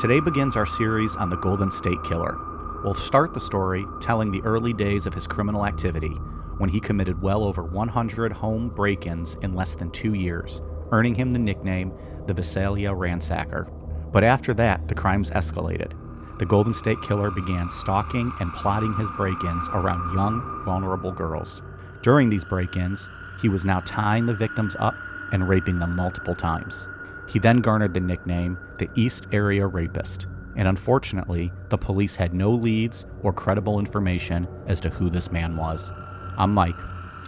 Today begins our series on the Golden State Killer. We'll start the story telling the early days of his criminal activity when he committed well over 100 home break ins in less than two years, earning him the nickname the Visalia Ransacker. But after that, the crimes escalated. The Golden State Killer began stalking and plotting his break ins around young, vulnerable girls. During these break ins, he was now tying the victims up and raping them multiple times. He then garnered the nickname the East Area Rapist, and unfortunately, the police had no leads or credible information as to who this man was. I'm Mike.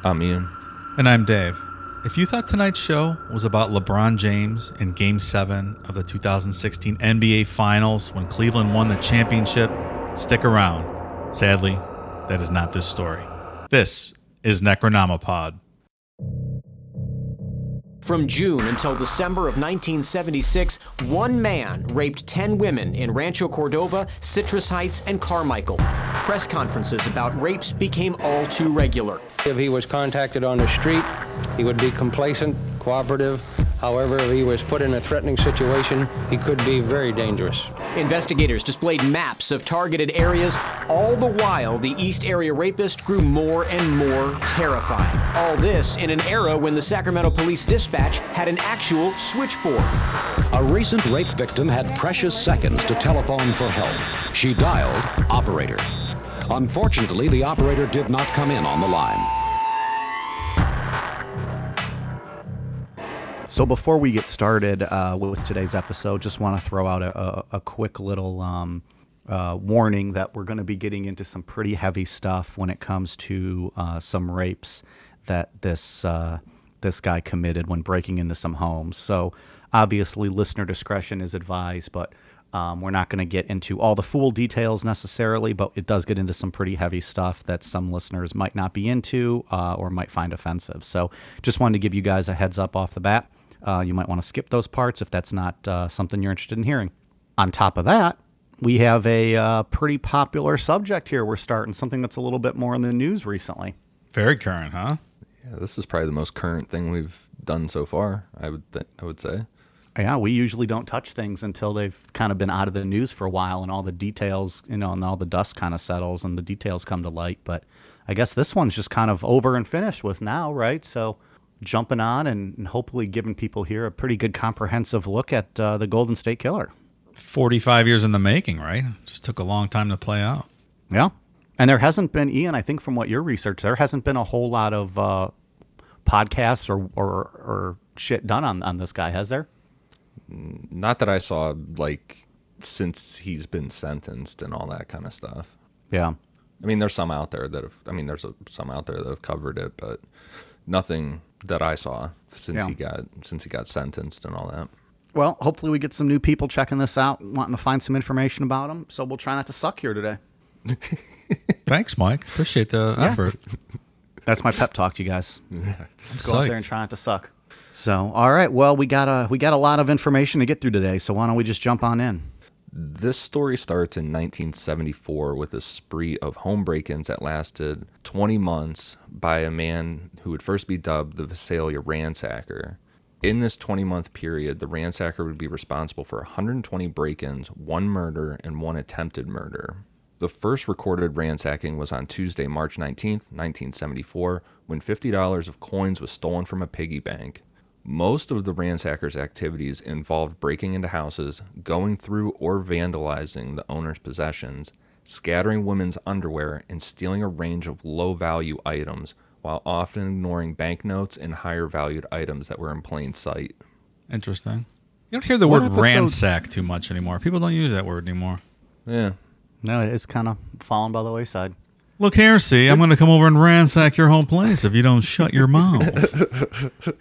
I'm Ian. And I'm Dave. If you thought tonight's show was about LeBron James in Game 7 of the 2016 NBA Finals when Cleveland won the championship, stick around. Sadly, that is not this story. This is Necronomipod. From June until December of 1976, one man raped 10 women in Rancho Cordova, Citrus Heights, and Carmichael. Press conferences about rapes became all too regular. If he was contacted on the street, he would be complacent, cooperative. However, if he was put in a threatening situation, he could be very dangerous. Investigators displayed maps of targeted areas. All the while, the East Area rapist grew more and more terrifying. All this in an era when the Sacramento Police Dispatch had an actual switchboard. A recent rape victim had precious seconds to telephone for help. She dialed operator. Unfortunately, the operator did not come in on the line. So before we get started uh, with today's episode, just want to throw out a, a, a quick little um, uh, warning that we're going to be getting into some pretty heavy stuff when it comes to uh, some rapes that this uh, this guy committed when breaking into some homes. So obviously, listener discretion is advised, but um, we're not going to get into all the full details necessarily, but it does get into some pretty heavy stuff that some listeners might not be into uh, or might find offensive. So just wanted to give you guys a heads up off the bat. Uh, you might want to skip those parts if that's not uh, something you're interested in hearing. On top of that, we have a uh, pretty popular subject here. We're starting something that's a little bit more in the news recently. Very current, huh? Yeah, this is probably the most current thing we've done so far. I would th- I would say. Yeah, we usually don't touch things until they've kind of been out of the news for a while and all the details, you know, and all the dust kind of settles and the details come to light. But I guess this one's just kind of over and finished with now, right? So jumping on and, and hopefully giving people here a pretty good comprehensive look at uh, the Golden State Killer. 45 years in the making, right? Just took a long time to play out. Yeah. And there hasn't been, Ian, I think from what your research, there hasn't been a whole lot of uh, podcasts or, or, or shit done on, on this guy, has there? Not that I saw, like, since he's been sentenced and all that kind of stuff. Yeah. I mean, there's some out there that have, I mean, there's a, some out there that have covered it, but nothing that I saw since Yeah. he got since he got sentenced and all that. Well, hopefully we get some new people checking this out, wanting to find some information about him. So we'll try not to suck here today. Thanks, Mike. Appreciate the effort. That's my pep talk to you guys. Let's go out there and try not to suck. So, all right. Well, we got a we got a lot of information to get through today. So why don't we just jump on in? This story starts in 1974 with a spree of home break ins that lasted 20 months by a man who would first be dubbed the Visalia Ransacker. In this 20 month period, the ransacker would be responsible for 120 break ins, one murder, and one attempted murder. The first recorded ransacking was on Tuesday, March 19th, 1974, when $50 of coins was stolen from a piggy bank. Most of the ransacker's activities involved breaking into houses, going through or vandalizing the owner's possessions, scattering women's underwear, and stealing a range of low value items, while often ignoring banknotes and higher valued items that were in plain sight. Interesting. You don't hear the What word episode- ransack too much anymore. People don't use that word anymore. Yeah. No, it's kind of fallen by the wayside. Look here, see, I'm going to come over and ransack your whole place if you don't shut your mouth.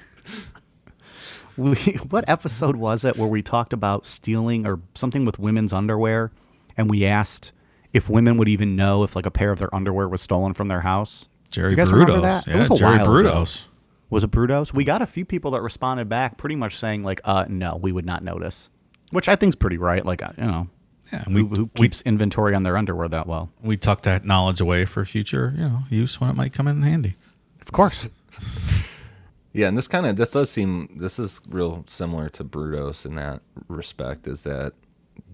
We, what episode was it where we talked about stealing or something with women's underwear, and we asked if women would even know if like a pair of their underwear was stolen from their house? Jerry You guys remember Brudos. that? It was Jerry ago. Brudos. Was it Brudos? We got a few people that responded back, pretty much saying like, "Uh, no, we would not notice," which I think's pretty right. Like, uh, you know, Yeah, and we, who, who we, keeps inventory on their underwear that well? we tuck that knowledge away for future, you know, use when it might come in handy. Of course. Yeah, and this kind of this does seem this is real similar to Brudos in that respect is that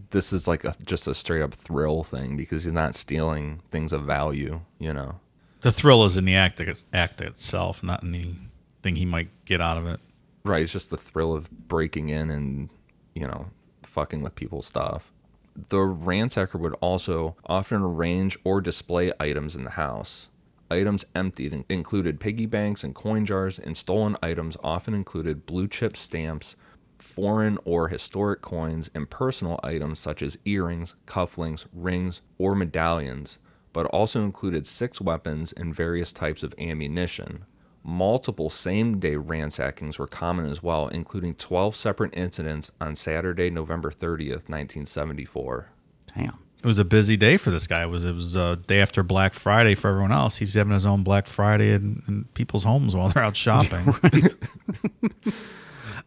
this is like a, just a straight up thrill thing because he's not stealing things of value, you know. The thrill is in the act act itself, not in the thing he might get out of it. Right, it's just the thrill of breaking in and, you know, fucking with people's stuff. The ransacker would also often arrange or display items in the house. Items emptied included piggy banks and coin jars, and stolen items often included blue chip stamps, foreign or historic coins, and personal items such as earrings, cufflinks, rings, or medallions, but also included six weapons and various types of ammunition. Multiple same day ransackings were common as well, including 12 separate incidents on Saturday, November 30th, 1974. Damn. It was a busy day for this guy. It was it was a day after Black Friday for everyone else. He's having his own Black Friday in, in people's homes while they're out shopping.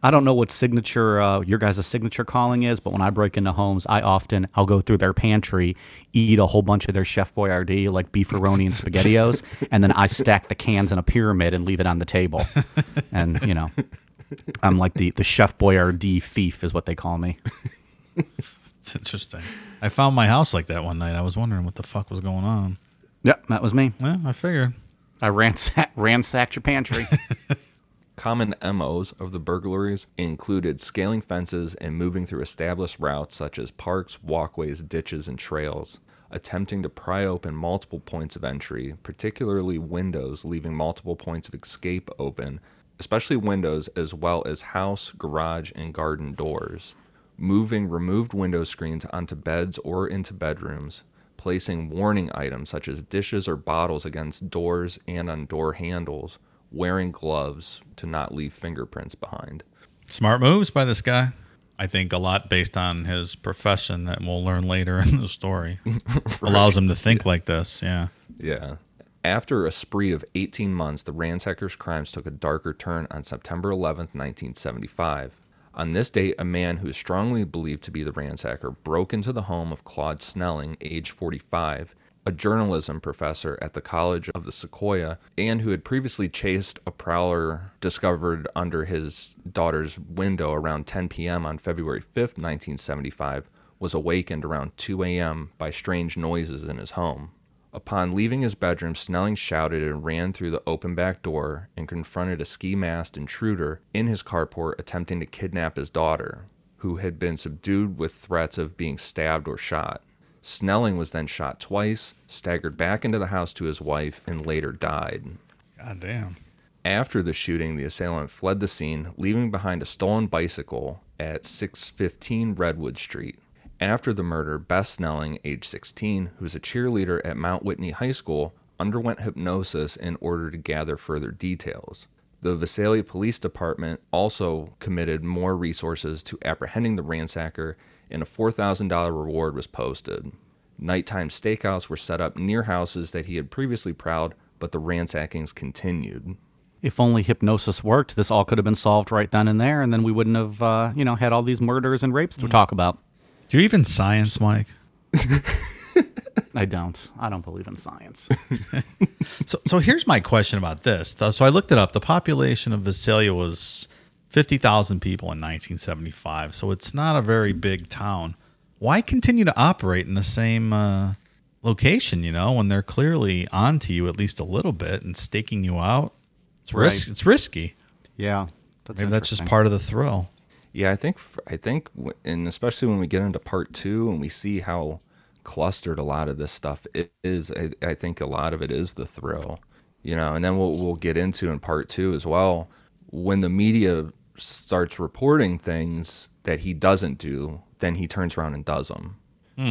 I don't know what signature uh, your guys' signature calling is, but when I break into homes, I often I'll go through their pantry, eat a whole bunch of their Chef Boyardee like beefaroni and spaghettios, and then I stack the cans in a pyramid and leave it on the table. And you know, I'm like the the Chef Boyardee thief is what they call me. It's interesting. I found my house like that one night. I was wondering what the fuck was going on. Yep, that was me. Yeah, I figured. I ransack, ransacked your pantry. Common MOs of the burglaries included scaling fences and moving through established routes such as parks, walkways, ditches, and trails, attempting to pry open multiple points of entry, particularly windows, leaving multiple points of escape open, especially windows as well as house, garage, and garden doors, moving removed window screens onto beds or into bedrooms, placing warning items such as dishes or bottles against doors and on door handles wearing gloves to not leave fingerprints behind. Smart moves by this guy. I think a lot based on his profession that we'll learn later in the story allows him to think like this. Yeah. Yeah. After a spree of 18 months, the ransacker's crimes took a darker turn on September 11th, 1975. On this date, a man who is strongly believed to be the ransacker broke into the home of Claude Snelling, age 45, a journalism professor at the College of the Sequoia, and who had previously chased a prowler discovered under his daughter's window around 10 p.m. on February 5th, 1975, was awakened around 2 a.m. by strange noises in his home. Upon leaving his bedroom, Snelling shouted and ran through the open back door and confronted a ski masked intruder in his carport attempting to kidnap his daughter, who had been subdued with threats of being stabbed or shot. Snelling was then shot twice, staggered back into the house to his wife, and later died. God damn. After the shooting, the assailant fled the scene, leaving behind a stolen bicycle at 615 Redwood Street. After the murder, Beth Snelling, age 16, who was a cheerleader at Mount Whitney High School, underwent hypnosis in order to gather further details. The Visalia Police Department also committed more resources to apprehending the ransacker and a $4,000 reward was posted. Nighttime stakeouts were set up near houses that he had previously prowled, but the ransackings continued. if only hypnosis worked, this all could have been solved right then and there, and then we wouldn't have, uh, you know, had all these murders and rapes to talk about. Do you even science, Mike? I don't. I don't believe in science. So, so here's my question about this. So I looked it up. The population of Visalia was 50,000 people in 1975. So it's not a very big town. Why continue to operate in the same uh, location, you know, when they're clearly onto you at least a little bit and staking you out? It's, ris- Right. it's risky. yeah, that's Maybe that's just part of the thrill. Yeah, I think I think, and especially when we get into part two and we see how clustered a lot of this stuff is, I, I think a lot of it is the thrill, you know. And then we'll we'll get into in part two as well when the media starts reporting things that he doesn't do, then he turns around and does them.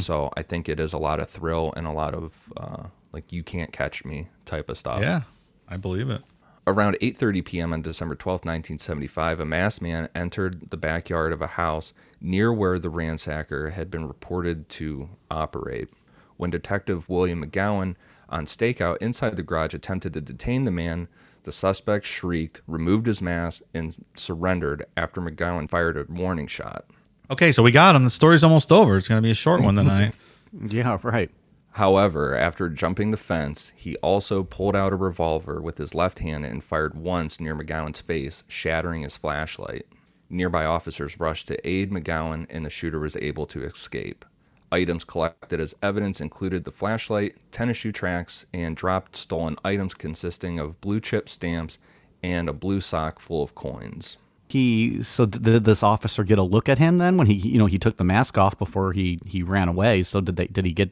So I think it is a lot of thrill and a lot of uh, like you can't catch me type of stuff. Yeah, I believe it. Around 8:30 p.m. on December 12, 1975, a masked man entered the backyard of a house near where the ransacker had been reported to operate. When Detective William McGowan on stakeout inside the garage attempted to detain the man, the suspect shrieked, removed his mask, and surrendered after McGowan fired a warning shot. Okay, so we got him. The story's almost over. It's going to be a short one tonight. Yeah, right. However, after jumping the fence, he also pulled out a revolver with his left hand and fired once near McGowan's face, shattering his flashlight. Nearby officers rushed to aid McGowan, and the shooter was able to escape. Items collected as evidence included the flashlight, tennis shoe tracks, and dropped stolen items consisting of blue chip stamps and a blue sock full of coins. He so did this officer get a look at him then when he you know he took the mask off before he he ran away. So did they did he get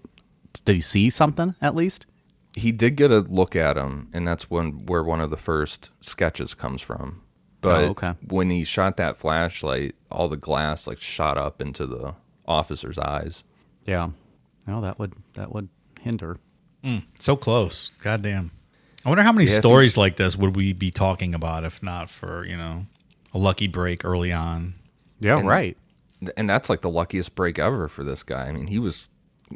did he see something at least? He did get a look at him, and that's when where one of the first sketches comes from. But Oh, okay. when he shot that flashlight, all the glass like shot up into the officer's eyes. Yeah. No, that would that would hinder. Mm, so close. Goddamn. I wonder how many Yeah, stories like this would we be talking about if not for, you know, a lucky break early on. Yeah, And- right. And that's like the luckiest break ever for this guy. I mean, he was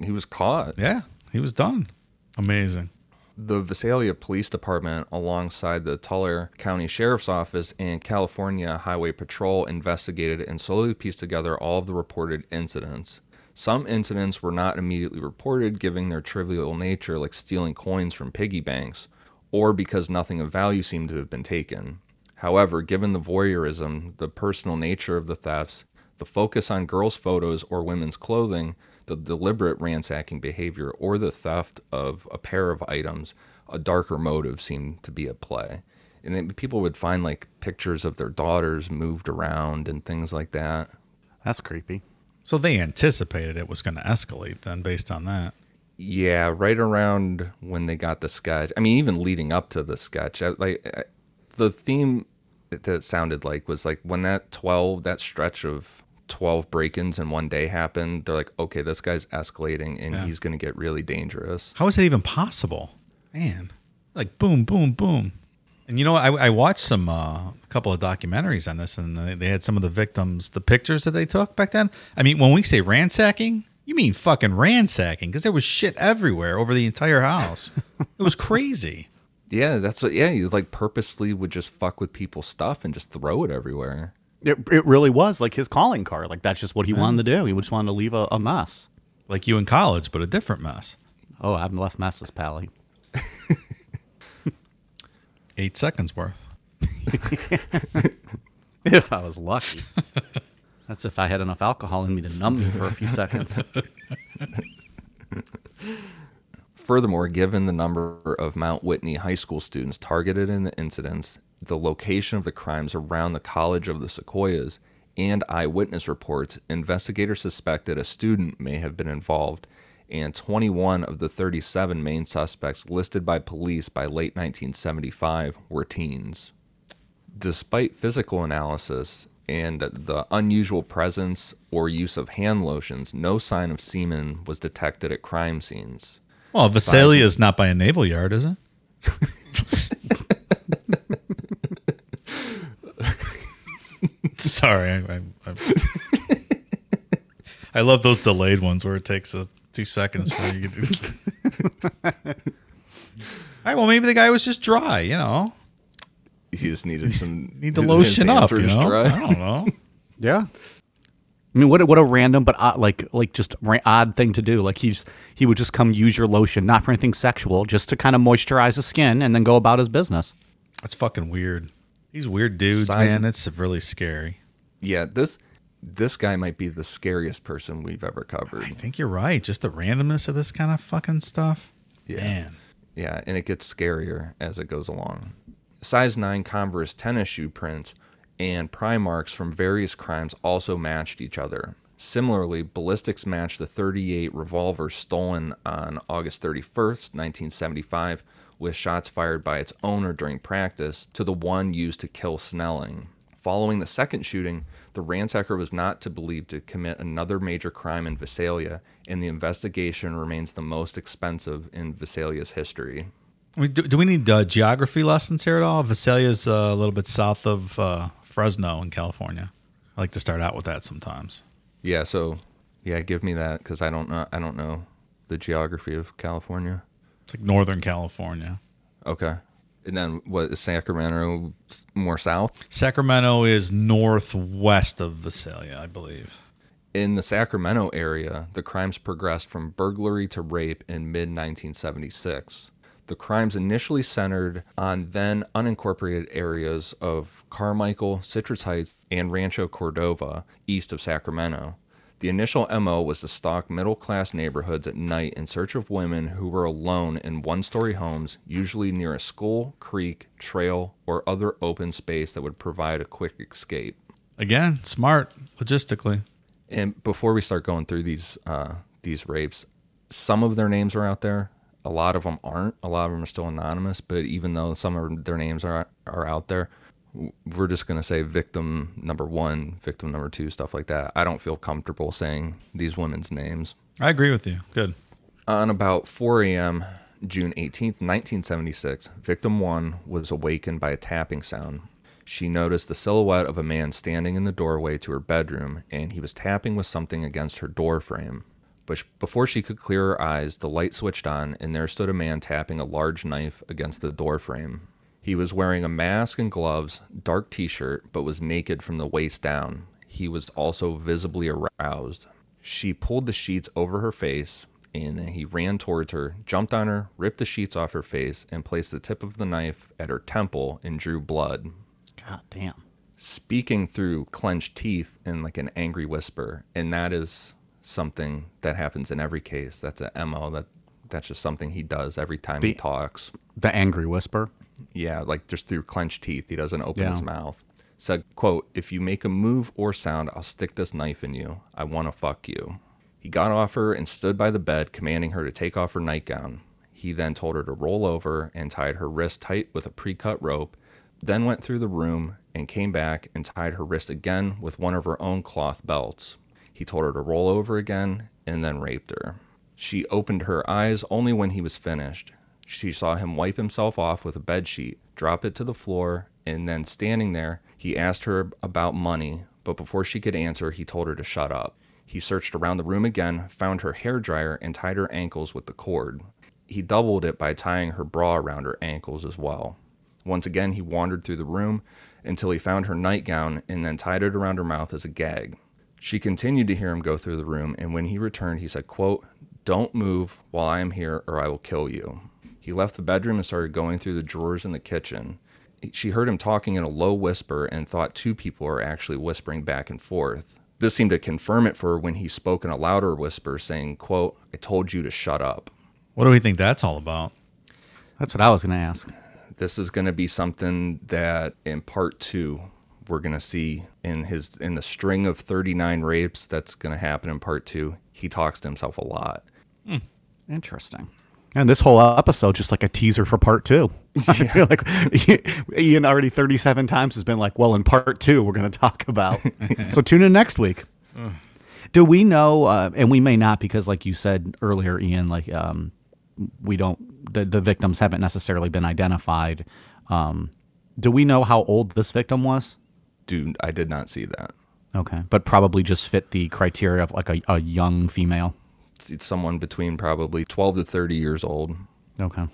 he was caught. Yeah, he was done. Amazing. The Visalia Police Department, alongside the Tulare County Sheriff's Office and California Highway Patrol, investigated and slowly pieced together all of the reported incidents. Some incidents were not immediately reported, given their trivial nature, like stealing coins from piggy banks, or because nothing of value seemed to have been taken. However, given the voyeurism, the personal nature of the thefts, the focus on girls' photos or women's clothing, the deliberate ransacking behavior, or the theft of a pair of items, a darker motive seemed to be at play. And then people would find like pictures of their daughters moved around and things like that. That's creepy. So they anticipated it was going to escalate then based on that. Yeah, right around when they got the sketch. I mean, even leading up to the sketch, I, like I- the theme that it sounded like was like when that twelve, that stretch of twelve break-ins in one day happened. They're like, okay, this guy's escalating and he's going to get really dangerous. How is that even possible? Man, like boom, boom, boom. And you know. I, I watched some, uh, a couple of documentaries on this, and they, they had some of the victims, the pictures that they took back then. I mean, when we say ransacking, you mean fucking ransacking because there was shit everywhere over the entire house. it was crazy. Yeah, that's what. Yeah, you like purposely would just fuck with people's stuff and just throw it everywhere. It, it really was like his calling card. Like that's just what he wanted to do. He just wanted to leave a, a mess. Like you in college, but a different mess. Oh, I haven't left messes, Pally. Eight seconds worth. If I was lucky. That's if I had enough alcohol in me to numb me for a few seconds. Furthermore, given the number of Mount Whitney high school students targeted in the incidents, the location of the crimes around the College of the Sequoias, and eyewitness reports, investigators suspected a student may have been involved, and 21 of the 37 main suspects listed by police by late 1975 were teens. Despite physical analysis and the unusual presence or use of hand lotions, no sign of semen was detected at crime scenes. Well, Visalia is not by a naval yard, is it? Sorry, I, I, I, I love those delayed ones where it takes a, two seconds for you. To All right, well, maybe the guy was just dry, you know. He just needed some. Need to his- lotion his up, you know. dry. I don't know. Yeah. I mean, what a, what a random but odd, like like just ra- odd thing to do. Like he's he would just come use your lotion, not for anything sexual, just to kind of moisturize his skin and then go about his business. That's fucking weird. These weird dudes, Size- man. It's really scary. Yeah, this this guy might be the scariest person we've ever covered. I think you're right. Just the randomness of this kind of fucking stuff. Yeah. Man. Yeah, and it gets scarier as it goes along. Size 9 Converse tennis shoe prints and pry marks from various crimes also matched each other. Similarly, ballistics matched the 38 revolver stolen on August 31st, 1975, with shots fired by its owner during practice to the one used to kill Snelling. Following the second shooting, the ransacker was not to believe to commit another major crime in Visalia, and the investigation remains the most expensive in Visalia's history. Do, do we need uh, geography lessons here at all? Visalia's uh, a little bit south of uh, Fresno in California. I like to start out with that sometimes. Yeah, so yeah, give me that because I don't know. I don't know the geography of California. It's like Northern California. Okay, and then what is Sacramento more south? Sacramento is northwest of Visalia, I believe. In the Sacramento area, the crimes progressed from burglary to rape in mid 1976. The crimes initially centered on then unincorporated areas of Carmichael, Citrus Heights, and Rancho Cordova, east of Sacramento. The initial MO was to stalk middle class neighborhoods at night in search of women who were alone in one story homes, usually near a school, creek, trail, or other open space that would provide a quick escape. Again, smart logistically. And before we start going through these uh, these rapes, some of their names are out there. A lot of them aren't. A lot of them are still anonymous. But even though some of their names are are out there, we're just gonna say victim number one, victim number two, stuff like that. I don't feel comfortable saying these women's names. I agree with you. Good. On about 4 a.m., June 18th, 1976, victim one was awakened by a tapping sound. She noticed the silhouette of a man standing in the doorway to her bedroom, and he was tapping with something against her door frame. But before she could clear her eyes, the light switched on, and there stood a man tapping a large knife against the door frame. He was wearing a mask and gloves, dark t shirt, but was naked from the waist down. He was also visibly aroused. She pulled the sheets over her face, and he ran towards her, jumped on her, ripped the sheets off her face, and placed the tip of the knife at her temple and drew blood, God damn. speaking through clenched teeth in like an angry whisper. And that is something that happens in every case. That's an MO. That that's just something he does every time he talks. The angry whisper. Yeah, like just through clenched teeth. He doesn't open his mouth. Said, quote, if you make a move or sound, I'll stick this knife in you. I want to fuck you. He got off her and stood by the bed, commanding her to take off her nightgown. He then told her to roll over and tied her wrist tight with a pre cut rope, then went through the room and came back and tied her wrist again with one of her own cloth belts. He told her to roll over again and then raped her. She opened her eyes only when he was finished. She saw him wipe himself off with a bed sheet, drop it to the floor, and then standing there, he asked her about money, but before she could answer, he told her to shut up. He searched around the room again, found her hair dryer, and tied her ankles with the cord. He doubled it by tying her bra around her ankles as well. Once again, he wandered through the room until he found her nightgown and then tied it around her mouth as a gag. She continued to hear him go through the room, and when he returned, he said, quote, Don't move while I am here or I will kill you. He left the bedroom and started going through the drawers in the kitchen. She heard him talking in a low whisper and thought two people were actually whispering back and forth. This seemed to confirm it for her when he spoke in a louder whisper, saying, quote, I told you to shut up. What do we think that's all about? That's what I was going to ask. this is going to be something that in part two we're going to see in his in the string of 39 rapes that's going to happen in part two he talks to himself a lot Interesting. And this whole episode just like a teaser for part two. I feel like Ian already 37 times has been like, well, in part two, we're going to talk about. so tune in next week. Do we know, uh, and we may not because, like you said earlier, Ian, like um, we don't, the, the victims haven't necessarily been identified. Um, do we know how old this victim was? Dude i did not see that Okay. But probably just fit the criteria of like a, a young female. it's, it's someone between probably 12 to 30 years old Okay.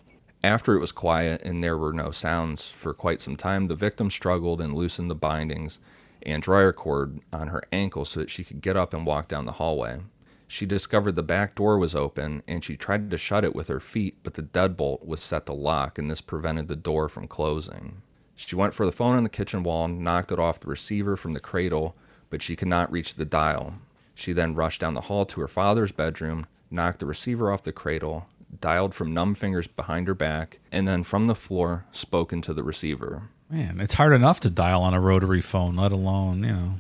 After it was quiet and there were no sounds for quite some time, the victim struggled and loosened the bindings and dryer cord on her ankle so that she could get up and walk down the hallway. She discovered the back door was open and she tried to shut it with her feet, but the deadbolt was set to lock and this prevented the door from closing. She went for the phone on the kitchen wall, and knocked it off the receiver from the cradle, but she could not reach the dial. She then rushed down the hall to her father's bedroom, knocked the receiver off the cradle, dialed from numb fingers behind her back, and then from the floor spoke into the receiver. Man, it's hard enough to dial on a rotary phone, let alone you know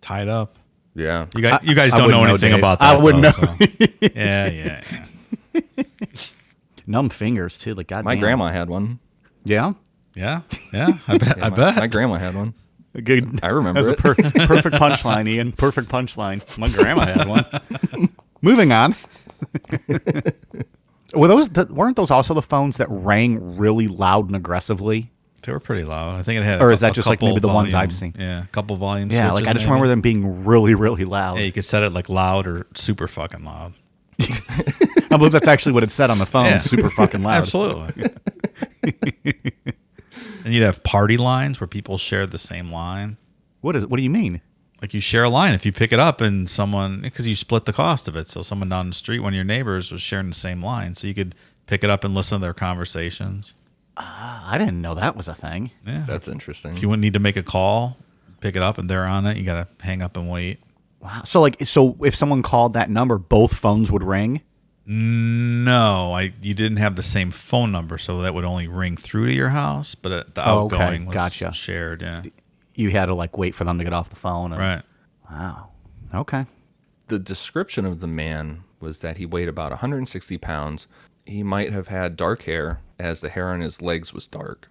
tied up. Yeah. You guys, you guys I don't know wouldn't know, anything Dave. about that. I wouldn't though, know. so- yeah, yeah, yeah, Numb fingers too. Like God. My grandma had one. Yeah. Yeah, yeah. I bet. I my, bet. My grandma had one. Good. I remember That's a it. per- perfect punchline, Ian. Perfect punchline. My grandma had one. Moving on. Were those th- weren't those also the phones that rang really loud and aggressively? they were pretty loud. I think it had. Or a- is that a just like maybe the ones I've seen? Yeah, a couple volumes. Yeah, like I just remember them being really, really loud. Yeah, you could set it like loud or super fucking loud. I believe that's actually what it said on the phone. Yeah. Super fucking loud. Absolutely. And you'd have party lines where people shared the same line. What is? What do you mean? Like you share a line if you pick it up and someone because you split the cost of it. So someone down the street, one of your neighbors was sharing the same line, so you could pick it up and listen to their conversations. Ah, I didn't know that was a thing. Yeah. That's interesting. if you wouldn't need to make a call, pick it up and they're on it. You got to hang up and wait. Wow. So like, so if someone called that number, both phones would ring. No, I you didn't have the same phone number, so that would only ring through to your house, but uh, the Oh, okay. outgoing was Gotcha. shared. Yeah, You had to like wait for them to get off the phone. And, right. Wow. Okay. the description of the man was that he weighed about 160 pounds. He might have had dark hair, as the hair on his legs was dark.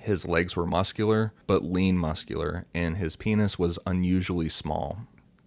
His legs were muscular, but lean muscular, and his penis was unusually small.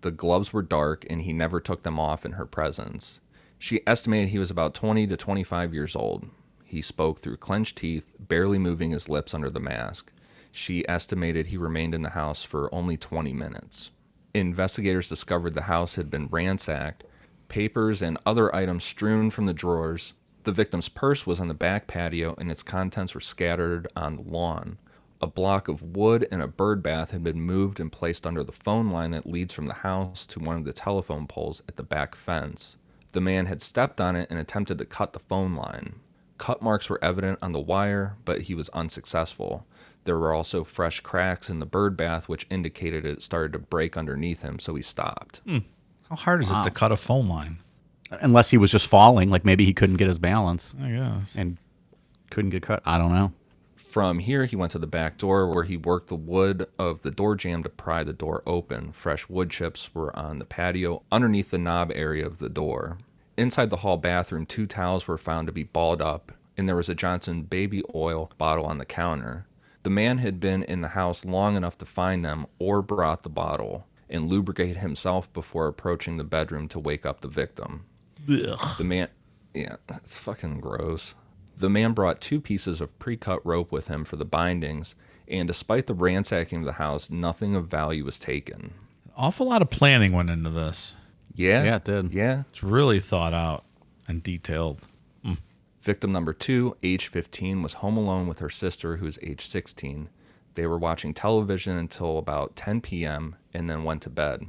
The gloves were dark, and he never took them off in her presence. She estimated he was about 20 to 25 years old. He spoke through clenched teeth, barely moving his lips under the mask. She estimated he remained in the house for only 20 minutes. Investigators discovered the house had been ransacked, papers and other items strewn from the drawers. The victim's purse was on the back patio and its contents were scattered on the lawn. A block of wood and a bird bath had been moved and placed under the phone line that leads from the house to one of the telephone poles at the back fence. The man had stepped on it and attempted to cut the phone line. Cut marks were evident on the wire, but he was unsuccessful. There were also fresh cracks in the bird bath, which indicated it started to break underneath him, so he stopped. Hmm. How hard is it to cut a phone line? Unless he was just falling, like maybe he couldn't get his balance I guess. and couldn't get cut. I don't know. From here, he went to the back door where he worked the wood of the door jamb to pry the door open. Fresh wood chips were on the patio underneath the knob area of the door. Inside the hall bathroom, two towels were found to be balled up, and there was a Johnson baby oil bottle on the counter. The man had been in the house long enough to find them or brought the bottle and lubricate himself before approaching the bedroom to wake up the victim. The man, yeah, it's fucking gross. The man brought two pieces of pre cut rope with him for the bindings, and despite the ransacking of the house, nothing of value was taken. Awful lot of planning went into this. Yeah. Yeah, it did. Yeah. It's really thought out and detailed. Mm. Victim number two, age 15, was home alone with her sister, who's age 16. They were watching television until about 10 p.m. and then went to bed.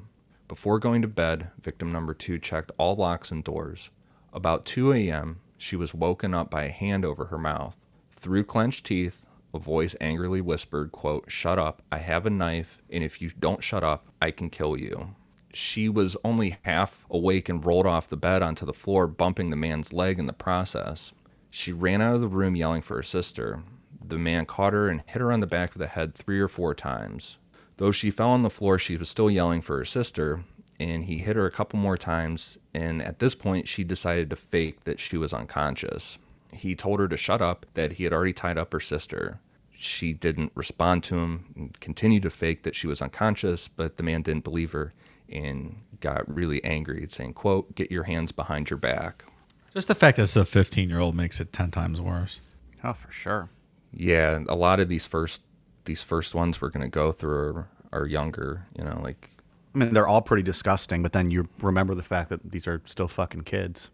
Before going to bed, victim number two checked all locks and doors. About 2 a.m., she was woken up by a hand over her mouth. Through clenched teeth, a voice angrily whispered, quote, Shut up, I have a knife, and if you don't shut up, I can kill you. She was only half awake and rolled off the bed onto the floor, bumping the man's leg in the process. She ran out of the room yelling for her sister. The man caught her and hit her on the back of the head three or four times. Though she fell on the floor, she was still yelling for her sister, and he hit her a couple more times. And at this point, she decided to fake that she was unconscious. He told her to shut up, that he had already tied up her sister. She didn't respond to him and continued to fake that she was unconscious, but the man didn't believe her and got really angry, saying, quote, get your hands behind your back. Just the fact that it's a 15 year old makes it 10 times worse. Oh, for sure. Yeah, a lot of these first these first ones we're gonna go through are, are younger, you know, like I mean, they're all pretty disgusting, but then you remember the fact that these are still fucking kids.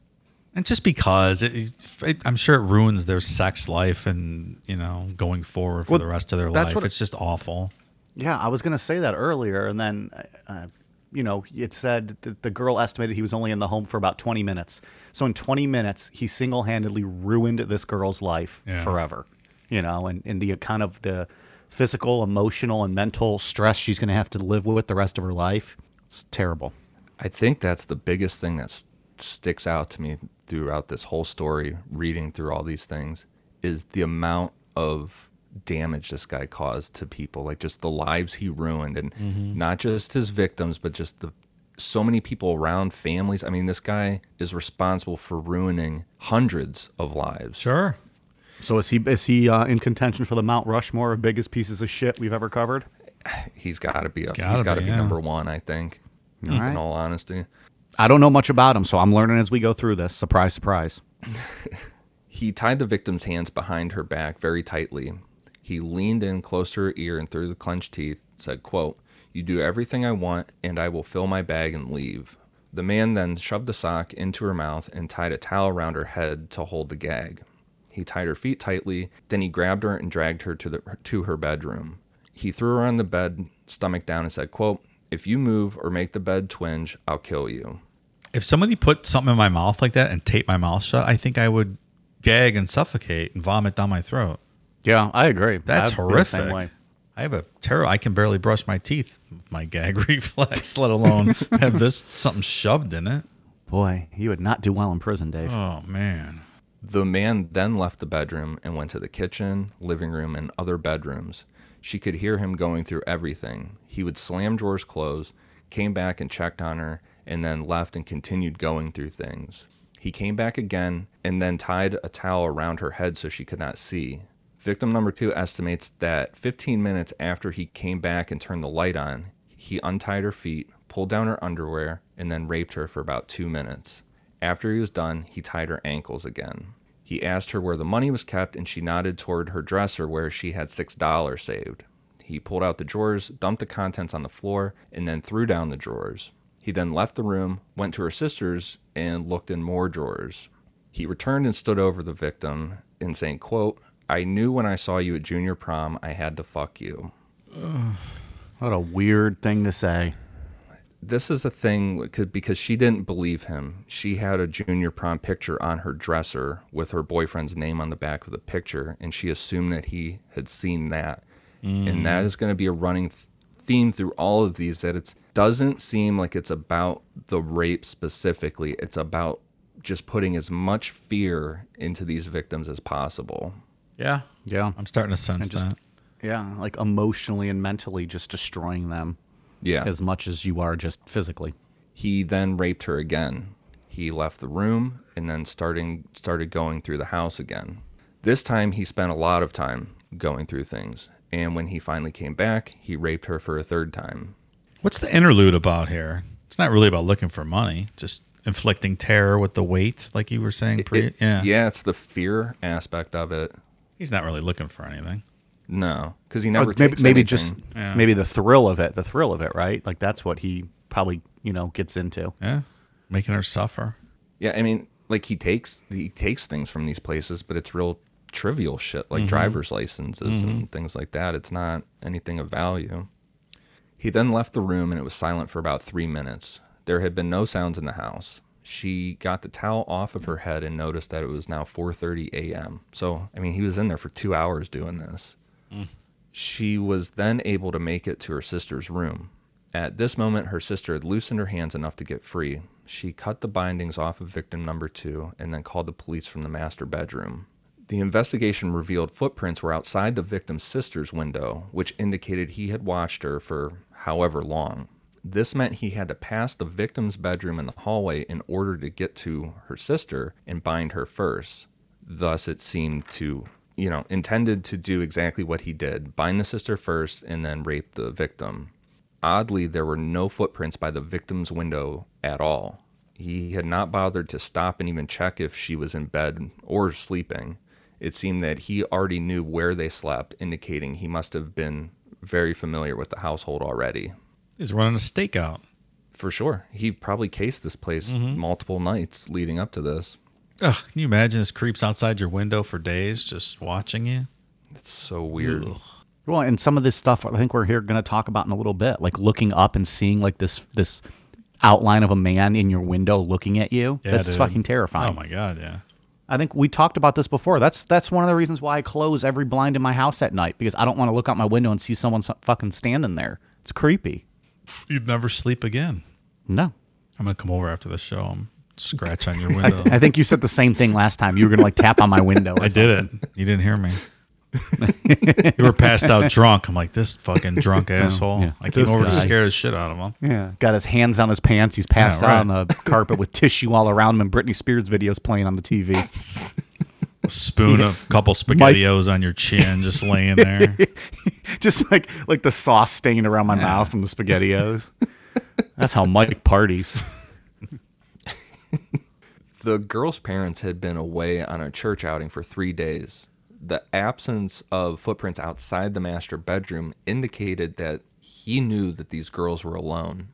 And just because it, it, I'm sure it ruins their sex life and, you know, going forward for Well, the rest of their that's life. what- it's just awful. Yeah, I was going to say that earlier, and then, uh, you know, it said that the girl estimated he was only in the home for about 20 minutes. So in 20 minutes, he single-handedly ruined this girl's life Yeah. forever. You know, and, and the kind of the physical, emotional, and mental stress she's going to have to live with the rest of her life. It's terrible. I think that's the biggest thing that sticks out to me throughout this whole story, reading through all these things, is the amount of damage this guy caused to people, like just the lives he ruined, and not just his victims, but just the so many people around, families. I mean, this guy is responsible for ruining hundreds of lives. Sure. So is he is he uh, in contention for the Mount Rushmore of biggest pieces of shit we've ever covered? He's got to be. A, gotta he's got to be, be yeah. number one, I think. All right. In all honesty. I don't know much about him, so I'm learning as we go through this. Surprise, surprise. He tied the victim's hands behind her back very tightly. He leaned in close to her ear and through the clenched teeth said, quote, You do everything I want, and I will fill my bag and leave. The man then shoved the sock into her mouth and tied a towel around her head to hold the gag. He tied her feet tightly, then he grabbed her and dragged her to, the, to her bedroom. He threw her on the bed, stomach down, and said, quote, If you move or make the bed twinge, I'll kill you. If somebody put something in my mouth like that and taped my mouth shut, I think I would gag and suffocate and vomit down my throat. Yeah, I agree. That's I'd be the same horrific. way. I have a terror. I can barely brush my teeth with my gag reflex, let alone have this something shoved in it. Boy, you would not do well in prison, Dave. Oh man. The man then left the bedroom and went to the kitchen, living room, and other bedrooms. She could hear him going through everything. He would slam drawers closed, came back and checked on her, and then left and continued going through things. He came back again and then tied a towel around her head so she could not see. Victim number two estimates that 15 minutes after he came back and turned the light on, he untied her feet, pulled down her underwear, and then raped her for about two minutes. After he was done, he tied her ankles again. He asked her where the money was kept, and she nodded toward her dresser where she had $6 saved. He pulled out the drawers, dumped the contents on the floor, and then threw down the drawers. He then left the room, went to her sister's, and looked in more drawers. He returned and stood over the victim and saying, quote, I knew when I saw you at junior prom I had to fuck you. What a weird thing to say. this is a thing c- because she didn't believe him. She had a junior prom picture on her dresser with her boyfriend's name on the back of the picture, and she assumed that he had seen that. And that mm. is going to be a running th- theme through all of these that it doesn't seem like it's about the rape specifically. It's about just putting as much fear into these victims as possible. Yeah. Yeah. I'm starting to sense just- that. Yeah, like emotionally and mentally just destroying them Yeah. as much as you are just physically. He then raped her again. He left the room and then starting started going through the house again. This time he spent a lot of time going through things. And when he finally came back, he raped her for a third time. What's the interlude about here? It's not really about looking for money, just inflicting terror with the weight, like you were saying. Pre- It- yeah. yeah, it's the fear aspect of it. He's not really looking for anything. No, because he never Or maybe takes maybe anything. just Yeah. maybe the thrill of it, the thrill of it, right? Like that's what he probably, you know, gets into. Yeah. Making her suffer. Yeah, I mean, like he takes he takes things from these places, but it's real trivial shit like mm-hmm. driver's licenses and mm-hmm. things like that. It's not anything of value. He then left the room and it was silent for about three minutes. There had been no sounds in the house. She got the towel off of her head and noticed that it was now 4:30 a.m. So, I mean, he was in there for 2 hours doing this. Mm. She was then able to make it to her sister's room. At this moment, her sister had loosened her hands enough to get free. She cut the bindings off of victim number two and then called the police from the master bedroom. The investigation revealed footprints were outside the victim's sister's window, which indicated he had watched her for however long. This meant he had to pass the victim's bedroom in the hallway in order to get to her sister and bind her first. Thus, it seemed to, you know, intended to do exactly what he did bind the sister first and then rape the victim. Oddly, there were no footprints by the victim's window at all. He had not bothered to stop and even check if she was in bed or sleeping. It seemed that he already knew where they slept, indicating he must have been very familiar with the household already. He's running a stakeout. For sure. He probably cased this place mm-hmm. multiple nights leading up to this. Ugh, can you imagine this creeps outside your window for days just watching you? It's so weird. Well, and some of this stuff I think we're here going to talk about in a little bit, like looking up and seeing like this this outline of a man in your window looking at you. Yeah, that's dude. fucking terrifying. Oh my god, yeah. I think we talked about this before. That's that's one of the reasons why I close every blind in my house at night because I don't want to look out my window and see someone fucking standing there. It's creepy. You'd never sleep again. No. I'm gonna come over after the show and scratch on your I, window. I think you said the same thing last time. You were going to like tap on my window. I did it. You didn't hear me. you were passed out drunk. I'm like, this fucking drunk oh, asshole. yeah. I came This over to scare the shit out of him. Yeah. Got his hands on his pants. He's passed Yeah, right. out on the carpet with tissue all around him and Britney Spears videos playing on the TV. A spoon of couple spaghettios on your chin, just laying there. Just like like the sauce stained around my mouth from the spaghettios. That's how Mike parties. The girl's parents had been away on a church outing for three days. The absence of footprints outside the master bedroom indicated that he knew that these girls were alone.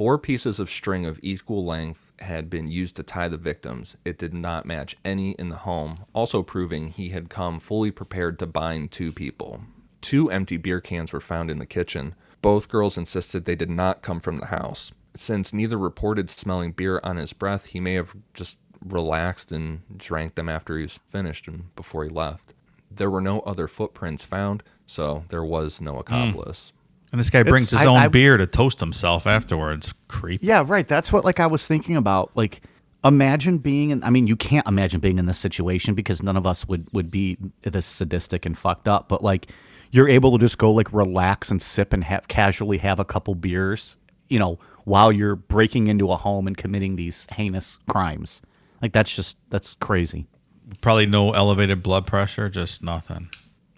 Four pieces of string of equal length had been used to tie the victims. It did not match any in the home, also proving he had come fully prepared to bind two people. Two empty beer cans were found in the kitchen. Both girls insisted they did not come from the house. Since neither reported smelling beer on his breath, he may have just relaxed and drank them after he was finished and before he left. There were no other footprints found, so there was no hmm. accomplice. And this guy brings his I- own I- beer to toast himself afterwards. Creepy. Yeah, right. That's what like I was thinking about. Like, imagine being in. I mean, you can't imagine being in this situation because none of us would would be this sadistic and fucked up. But like, you're able to just go like relax and sip and have casually have a couple beers. You know, while you're breaking into a home and committing these heinous crimes. Like that's just that's crazy. Probably no elevated blood pressure, just nothing.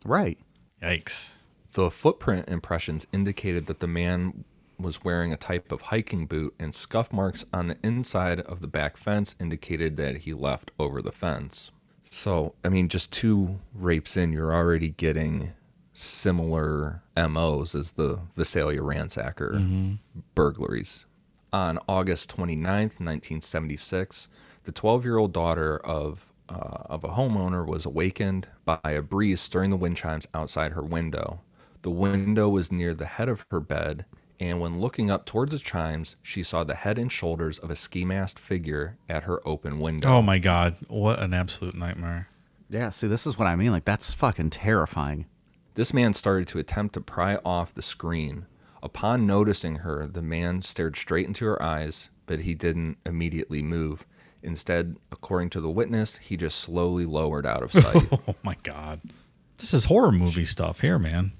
Right. Yikes. The footprint impressions indicated that the man was wearing a type of hiking boot, and scuff marks on the inside of the back fence indicated that he left over the fence. So, I mean, just two rapes in, you're already getting similar MOs as the Visalia ransacker burglaries. On August 29th, 1976, the 12 year old daughter of, uh, of a homeowner was awakened by a breeze stirring the wind chimes outside her window. The window was near the head of her bed, and when looking up towards the chimes, she saw the head and shoulders of a ski masked figure at her open window. Oh my god, what an absolute nightmare. Yeah. See, this is what I mean. Like that's fucking terrifying. This man started to attempt to pry off the screen. Upon noticing her, the man stared straight into her eyes, but he didn't immediately move. Instead, according to the witness, he just slowly lowered out of sight. Oh my god. This is horror movie stuff here, man.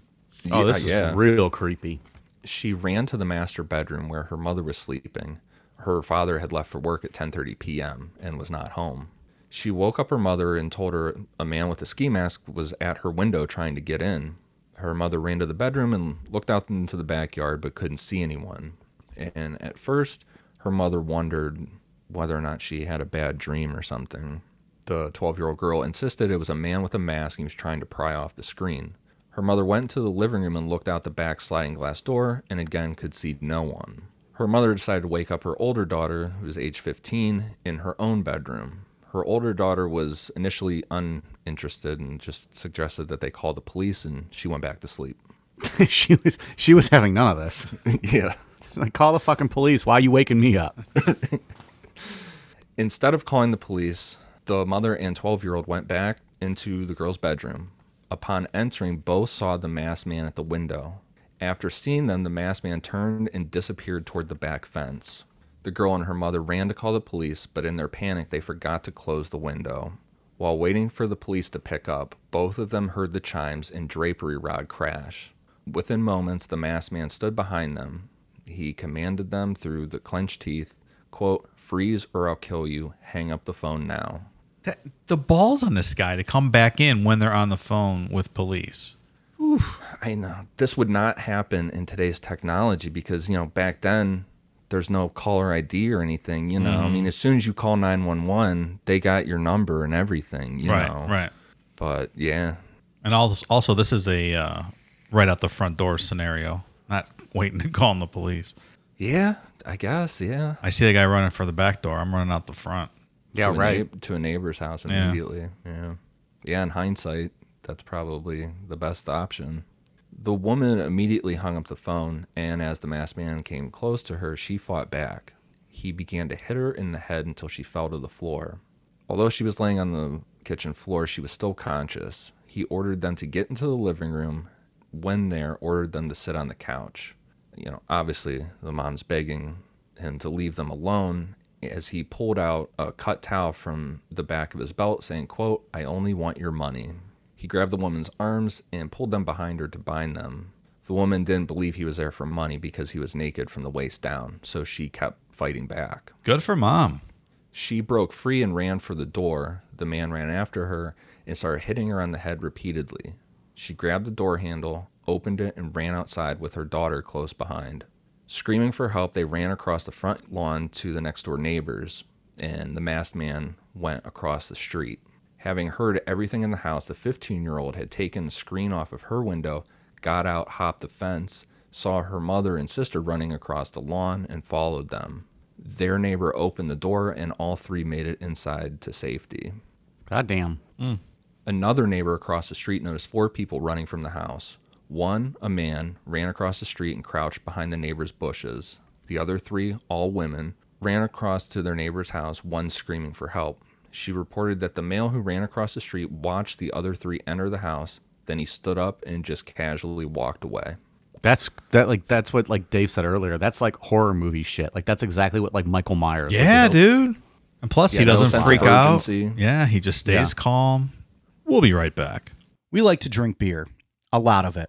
Oh, this yeah. is real creepy. She ran to the master bedroom where her mother was sleeping. Her father had left for work at 10:30 p.m. and was not home. She woke up her mother and told her a man with a ski mask was at her window trying to get in. Her mother ran to the bedroom and looked out into the backyard but couldn't see anyone. And at first, her mother wondered whether or not she had a bad dream or something. The 12 year old girl insisted it was a man with a mask and he was trying to pry off the screen. Her mother went to the living room and looked out the back sliding glass door and again could see no one. Her mother decided to wake up her older daughter, who was age 15, in her own bedroom. Her older daughter was initially uninterested and just suggested that they call the police and she went back to sleep. she was she was having none of this. yeah. like, call the fucking police. Why are you waking me up? Instead of calling the police, the mother and 12 year old went back into the girl's bedroom. Upon entering, both saw the masked man at the window. After seeing them, the masked man turned and disappeared toward the back fence. The girl and her mother ran to call the police, but in their panic, they forgot to close the window. While waiting for the police to pick up, both of them heard the chimes and drapery rod crash. Within moments, the masked man stood behind them. He commanded them through the clenched teeth, quote, freeze or I'll kill you. Hang up the phone now. That, the balls on this guy to come back in when they're on the phone with police. I know this would not happen in today's technology because you know back then there's no caller ID or anything. You know, I mean, as soon as you call nine one one, they got your number and everything. You right, know, right. But yeah, And also, also this is a uh, right out the front door scenario, not waiting to call the police. yeah, I guess yeah. I see the guy running for the back door. I'm running out the front. Yeah, to a right. to a neighbor's house Yeah. immediately. Yeah. Yeah, in hindsight, that's probably the best option. The woman immediately hung up the phone, and as the masked man came close to her, she fought back. He began to hit her in the head until she fell to the floor. Although she was laying on the kitchen floor, she was still conscious. He ordered them to get into the living room. When there, ordered them to sit on the couch. You know, obviously, the mom's begging him to leave them alone as he pulled out a cut towel from the back of his belt saying quote i only want your money he grabbed the woman's arms and pulled them behind her to bind them the woman didn't believe he was there for money because he was naked from the waist down so she kept fighting back Good for mom. she broke free and ran for the door. The man ran after her and started hitting her on the head repeatedly. She grabbed the door handle, opened it, and ran outside with her daughter close behind. Screaming for help, they ran across the front lawn to the next door neighbors, and the masked man went across the street. Having heard everything in the house, the 15 year old had taken the screen off of her window, got out, hopped the fence, saw her mother and sister running across the lawn, and followed them. Their neighbor opened the door, and all three made it inside to safety. God damn. Mm. Another neighbor across the street noticed four people running from the house. One, a man, ran across the street and crouched behind the neighbor's bushes. The other three, all women, ran across to their neighbor's house, one screaming for help. She reported that the male who ran across the street watched the other three enter the house, then he stood up and just casually walked away. That's that like that's what like Dave said earlier. That's like horror movie shit. Like that's exactly what like Michael Myers. would Yeah, do. dude. And plus, Yeah, he doesn't sense of freak out. Yeah, he just stays Yeah. calm. We'll be right back. We like to drink beer, a lot of it.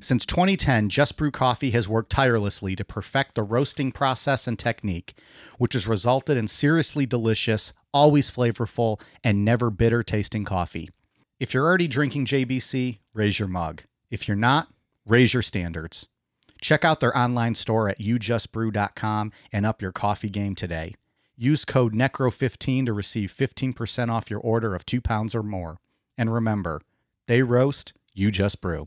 Since 2010, Just Brew Coffee has worked tirelessly to perfect the roasting process and technique, which has resulted in seriously delicious, always flavorful, and never bitter tasting coffee. If you're already drinking JBC, raise your mug. If you're not, raise your standards. Check out their online store at youjustbrew.com and up your coffee game today. Use code NECRO15 to receive 15% off your order of two pounds or more. And remember, they roast, you just brew.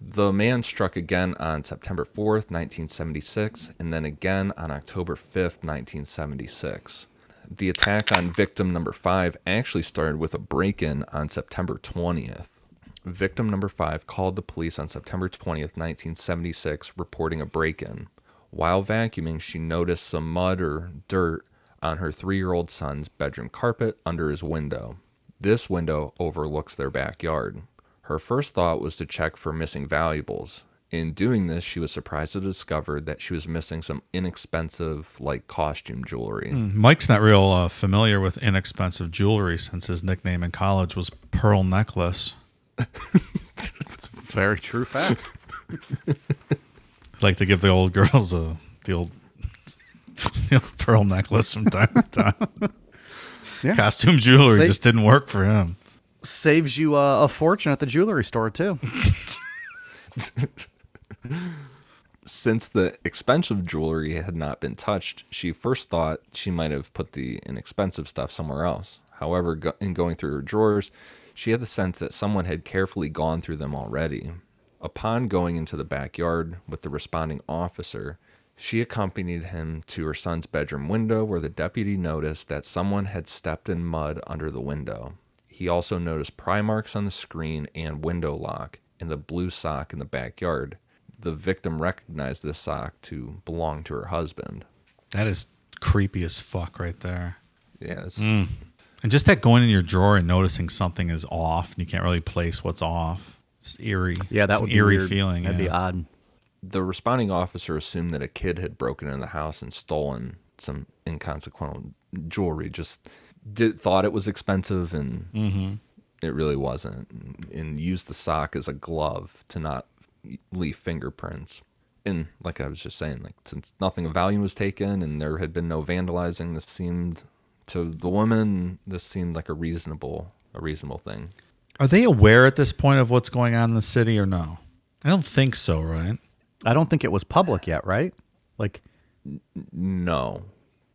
The man struck again on September 4th, 1976, and then again on October 5th, 1976. The attack on victim number five actually started with a break in on September 20th. Victim number five called the police on September 20th, 1976, reporting a break in. While vacuuming, she noticed some mud or dirt on her three year old son's bedroom carpet under his window. This window overlooks their backyard. Her first thought was to check for missing valuables. In doing this, she was surprised to discover that she was missing some inexpensive, like costume jewelry. Mike's not real uh, familiar with inexpensive jewelry since his nickname in college was Pearl Necklace. It's Very true fact. I'd like to give the old girls a the old, the old pearl necklace from time to time. Yeah. Costume jewelry Say- just didn't work for him. Saves you uh, a fortune at the jewelry store, too. Since the expensive jewelry had not been touched, she first thought she might have put the inexpensive stuff somewhere else. However, go- in going through her drawers, she had the sense that someone had carefully gone through them already. Upon going into the backyard with the responding officer, she accompanied him to her son's bedroom window where the deputy noticed that someone had stepped in mud under the window. He also noticed pry marks on the screen and window lock and the blue sock in the backyard. The victim recognized this sock to belong to her husband. That is creepy as fuck right there. Yes. Hmm. And just that going in your drawer and noticing something is off and you can't really place what's off. It's eerie. Yeah, that It's would an be eerie weird. feeling. That'd be odd. The responding officer assumed that a kid had broken into the house and stolen some inconsequential jewelry. Just did thought it was expensive and mm-hmm. it really wasn't. And used the sock as a glove to not leave fingerprints. And like I was just saying, like since nothing of value was taken and there had been no vandalizing, this seemed to the woman this seemed like a reasonable a reasonable thing. Are they aware at this point of what's going on in the city or no? I don't think so, right? I don't think it was public yet, right? Like, No.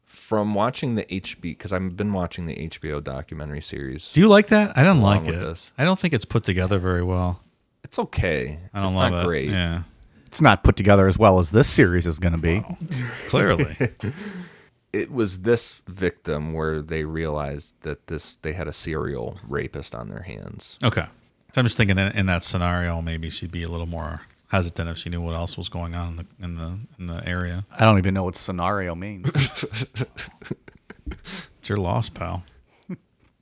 From watching the HB, because I've been watching the HBO documentary series. Do you like that? I don't like it. this. I don't think it's put together very well. It's okay. I don't it's love not it. great. Yeah, it's not put together as well as this series is going to be. clearly. It was this victim where they realized that this they had a serial rapist on their hands. okay. So I'm just thinking in, in that scenario, maybe she'd be a little more hesitant if she knew what else was going on in the in the in the area. I don't even know what scenario means. It's your loss, pal.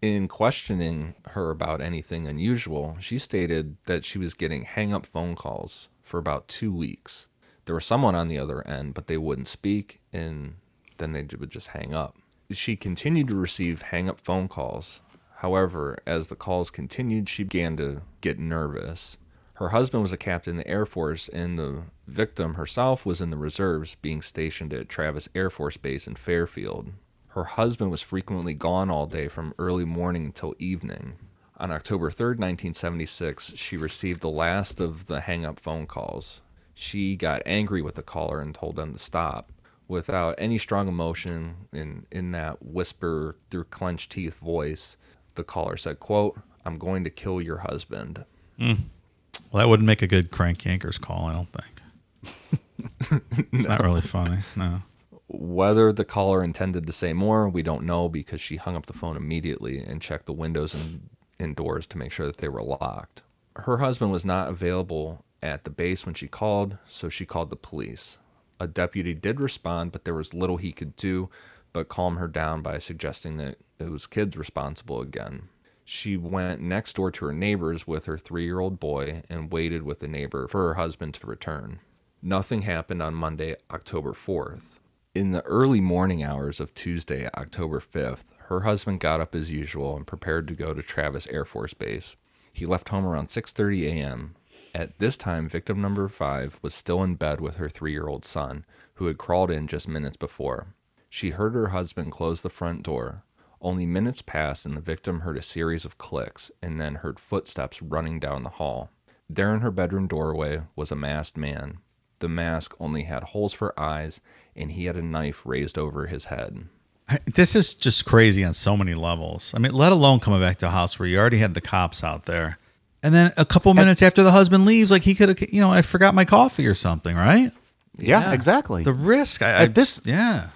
In questioning her about anything unusual, she stated that she was getting hang up phone calls for about two weeks. There was someone on the other end, but they wouldn't speak, and then they would just hang up. She continued to receive hang up phone calls. However, as the calls continued, she began to get nervous. Her husband was a captain in the Air Force, and the victim herself was in the reserves, being stationed at Travis Air Force Base in Fairfield. Her husband was frequently gone all day from early morning until evening. On October 3rd, 1976, she received the last of the hang up phone calls. She got angry with the caller and told them to stop. Without any strong emotion in, in that whisper through clenched teeth voice, the caller said, quote, I'm going to kill your husband. Hmm. Well, that wouldn't make a good crank yankers call, I don't think. it's not really funny. No. Whether the caller intended to say more, we don't know because she hung up the phone immediately and checked the windows and, and doors to make sure that they were locked. Her husband was not available at the base when she called, so she called the police. A deputy did respond, but there was little he could do but calm her down by suggesting that it was kids responsible again. She went next door to her neighbors with her three year old boy and waited with the neighbor for her husband to return. Nothing happened on Monday, October 4th. In the early morning hours of Tuesday, October 5th, her husband got up as usual and prepared to go to Travis Air Force Base. He left home around 6:30 a.m. At this time, victim number 5 was still in bed with her 3-year-old son, who had crawled in just minutes before. She heard her husband close the front door. Only minutes passed and the victim heard a series of clicks and then heard footsteps running down the hall. There in her bedroom doorway was a masked man. The mask only had holes for eyes and he had a knife raised over his head. This is just crazy on so many levels. I mean, let alone coming back to a house where you already had the cops out there. And then a couple minutes after the husband leaves, like he could have, you know, I forgot my coffee or something, right? Yeah, exactly. The risk. I, I At this- yeah.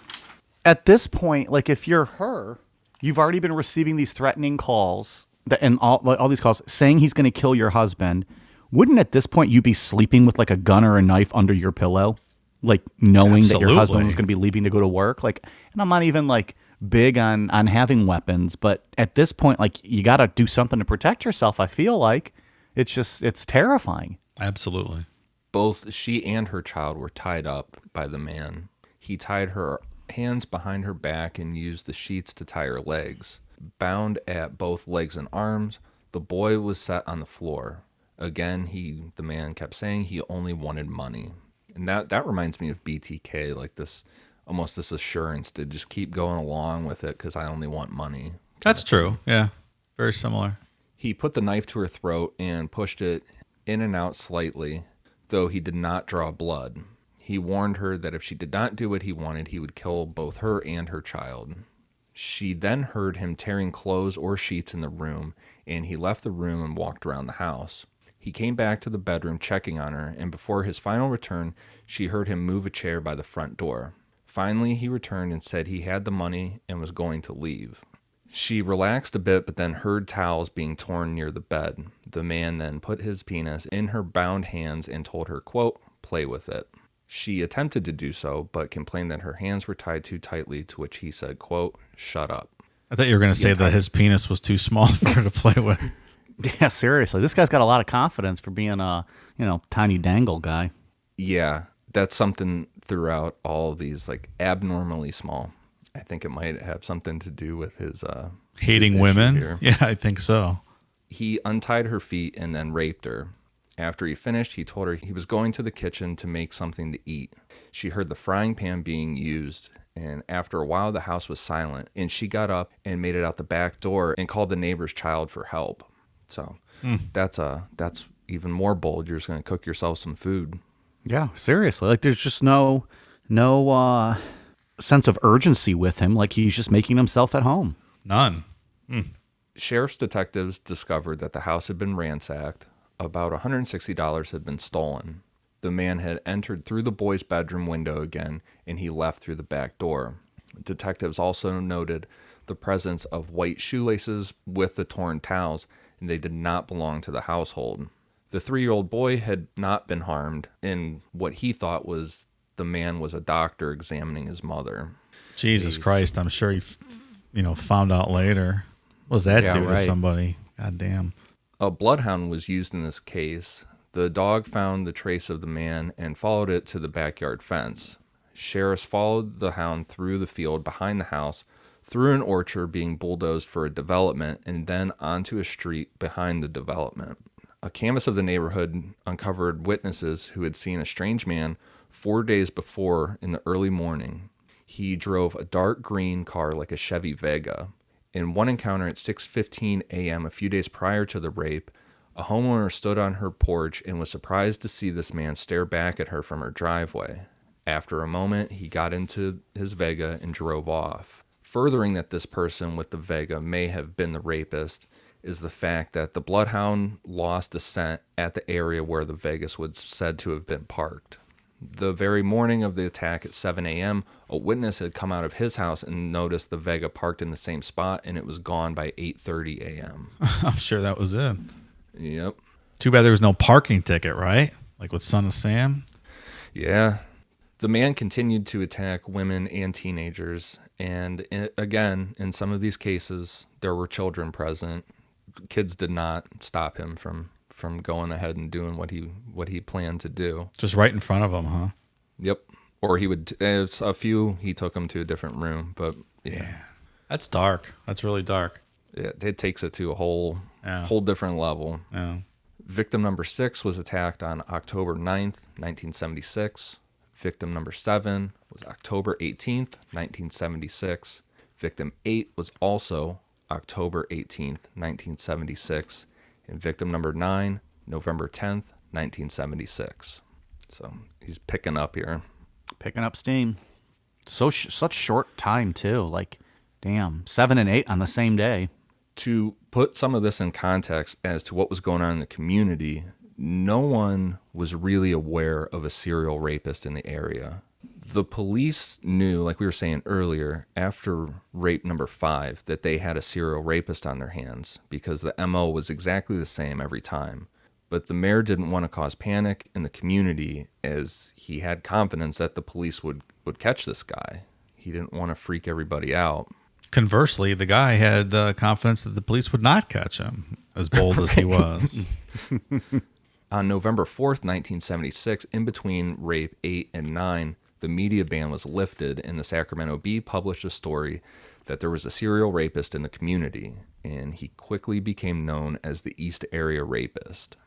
at this point, like if you're her, you've already been receiving these threatening calls that and all like, all these calls saying he's going to kill your husband. Wouldn't at this point you be sleeping with like a gun or a knife under your pillow, like knowing that your husband Absolutely. was going to be leaving to go to work? Like, and I'm not even like big on on having weapons, but at this point, like you got to do something to protect yourself. I feel like it's just it's terrifying. Absolutely. Both she and her child were tied up by the man. He tied her hands behind her back and used the sheets to tie her legs. Bound at both legs and arms, the boy was set on the floor. Again, he the man kept saying he only wanted money. And that that reminds me of BTK, like this almost this assurance to just keep going along with it cuz I only want money. That's true. Yeah. Very similar. He put the knife to her throat and pushed it in and out slightly, though he did not draw blood. He warned her that if she did not do what he wanted, he would kill both her and her child. She then heard him tearing clothes or sheets in the room, and he left the room and walked around the house. He came back to the bedroom checking on her, and before his final return, she heard him move a chair by the front door. Finally, he returned and said he had the money and was going to leave. She relaxed a bit, but then heard towels being torn near the bed. The man then put his penis in her bound hands and told her, quote, play with it. She attempted to do so, but complained that her hands were tied too tightly, to which he said, quote, shut up. I thought you were going to say that his penis was too small for her to play with. Yeah, seriously, this guy's got a lot of confidence for being a you know tiny dangle guy. Yeah, that's something throughout all of these, like abnormally small. I think it might have something to do with his uh, Hating his women. here. Yeah, I think so. he untied her feet and then raped her. After he finished, he told her he was going to the kitchen to make something to eat. She heard the frying pan being used, and after a while, the house was silent. And she got up and made it out the back door and called the neighbor's child for help. So that's a that's even more bold. You're just gonna cook yourself some food. Yeah, seriously. Like there's just no no uh sense of urgency with him like he's just making himself at home. None. Sheriff's detectives discovered that the house had been ransacked. About $160 had been stolen. The man had entered through the boy's bedroom window again, and he left through the back door. Detectives also noted the presence of white shoelaces with the torn towels, and they did not belong to the household. The three year old boy had not been harmed, and what he thought was the man was a doctor examining his mother. Jesus Christ. I'm sure he, f- you know, found out later. What does that Yeah, do to somebody? God damn. A bloodhound was used in this case. The dog found the trace of the man and followed it to the backyard fence. Sheriffs followed the hound through the field behind the house, through an orchard being bulldozed for a development, and then onto a street behind the development. A canvass of the neighborhood uncovered witnesses who had seen a strange man four days before in the early morning. He drove a dark green car like a Chevy Vega. In one encounter at 6:15 a.m. a few days prior to the rape, a homeowner stood on her porch and was surprised to see this man stare back at her from her driveway. After a moment, he got into his Vega and drove off. Furthering that this person with the Vega may have been the rapist is the fact that the bloodhound lost the scent at the area where the Vegas was said to have been parked. The very morning of the attack at 7 a.m., a witness had come out of his house and noticed the Vega parked in the same spot, and it was gone by 8:30 a.m. I'm sure that was it. yep. Too bad there was no parking ticket, right? Like with Son of Sam. Yeah. The man continued to attack women and teenagers, and again, in some of these cases, there were children present. Kids did not stop him from from going ahead and doing what he what he planned to do. Just right in front of him, huh? Yep. Or he would uh, a few he took him to a different room, but yeah, That's dark. That's really dark. it, it takes it to a whole Yeah. whole different level. Yeah. Victim number six was attacked on October 9th, 1976. Victim number seven was October 18th, 1976. Victim eight was also October 18th, 1976. And victim number nine, November 10th, 1976. So he's picking up here. Picking up steam. So sh- such short time too. Like, damn, seven and eight on the same day. to put some of this in context as to what was going on in the community, no one was really aware of a serial rapist in the area. The police knew, like we were saying earlier, after rape number five, that they had a serial rapist on their hands because the MO was exactly the same every time. But the mayor didn't want to cause panic in the community as he had confidence that the police would, would catch this guy. He didn't want to freak everybody out. Conversely, the guy had uh, confidence that the police would not catch him, as bold as he was. On November 4th, 1976, in between rape 8 and 9, the media ban was lifted, and the Sacramento Bee published a story that there was a serial rapist in the community, and he quickly became known as the East Area Rapist.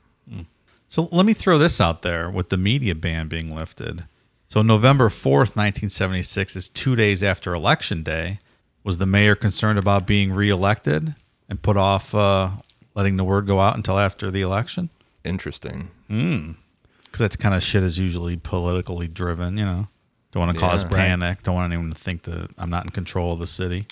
So let me throw this out there with the media ban being lifted. So November 4th, 1976 is 2 days after election day. Was the mayor concerned about being reelected and put off uh, letting the word go out until after the election? Interesting. Cuz that kind of shit is usually politically driven, you know. Don't want to cause Yeah. Right. panic, don't want anyone to think that I'm not in control of the city.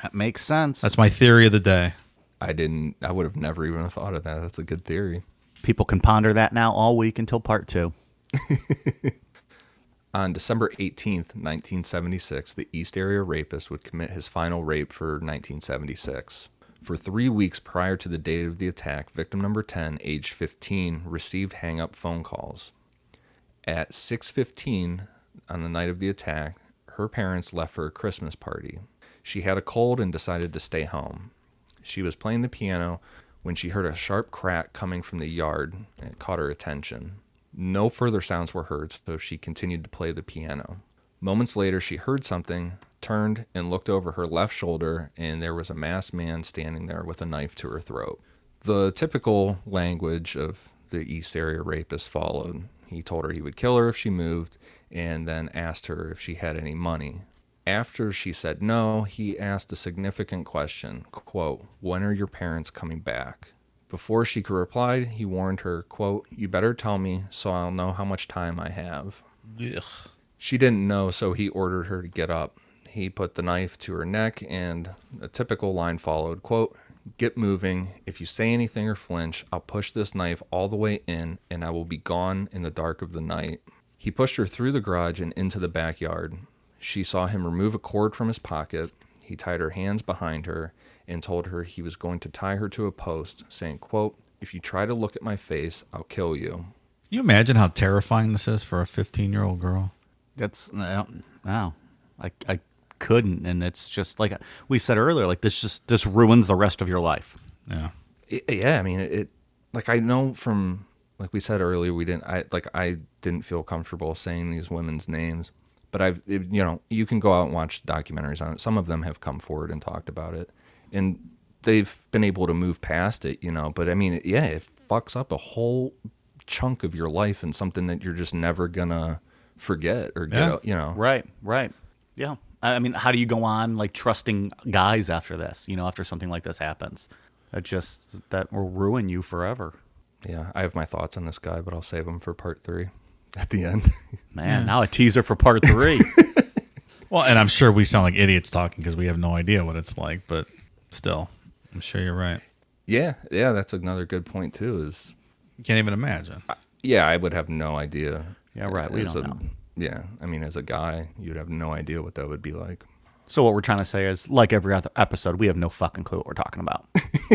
That makes sense. That's my theory of the day. I didn't, I would have never even thought of that. That's a good theory. People can ponder that now all week until part two. On December 18th, 1976, the East Area Rapist would commit his final rape for 1976. For three weeks prior to the date of the attack, victim number 10, age 15, received hang-up phone calls. At 6:15 on the night of the attack, her parents left for a Christmas party. She had a cold and decided to stay home. She was playing the piano when she heard a sharp crack coming from the yard and it caught her attention. No further sounds were heard, so she continued to play the piano. Moments later, she heard something, turned, and looked over her left shoulder, and there was a masked man standing there with a knife to her throat. The typical language of the East Area rapist followed. He told her he would kill her if she moved, and then asked her if she had any money. After she said no, he asked a significant question, quote, "When are your parents coming back?" Before she could reply, he warned her, quote, "You better tell me so I'll know how much time I have." She didn't know, so he ordered her to get up. He put the knife to her neck, and a typical line followed, quote, "Get moving. If you say anything or flinch, I'll push this knife all the way in, and I will be gone in the dark of the night." He pushed her through the garage and into the backyard. She saw him remove a cord from his pocket. He tied her hands behind her and told her he was going to tie her to a post, saying, quote, "If you try to look at my face, I'll kill you." Can you imagine how terrifying this is for a 15 year old girl? That's no, no. I I couldn't, and it's just like we said earlier. Like this just this ruins the rest of your life. Yeah. I- yeah i mean it, it like i know from like we said earlier we didn't i like i didn't feel comfortable saying these women's names but i've it, you know you can go out and watch documentaries on it some of them have come forward and talked about it and they've been able to move past it, you know. But I mean, yeah, it fucks up a whole chunk of your life and something that you're just never gonna forget or get, Yeah. out, you know. Right, right. Yeah. I I mean, how do you go on like trusting guys after this? You know, after something like this happens, that just that will ruin you forever. Yeah, I have my thoughts on this guy, but I'll save them for part three at the end. Man, now a teaser for part three. Well, and I'm sure we sound like idiots talking because we have no idea what it's like, but still, I'm sure you're right. yeah, yeah, that's another good point too. Is You can't even imagine. yeah, I would have no idea. Yeah, right, we don't a- know. Yeah, I mean, as a guy, you'd have no idea what that would be like. so what we're trying to say is, like every other episode, we have no fucking clue what we're talking about.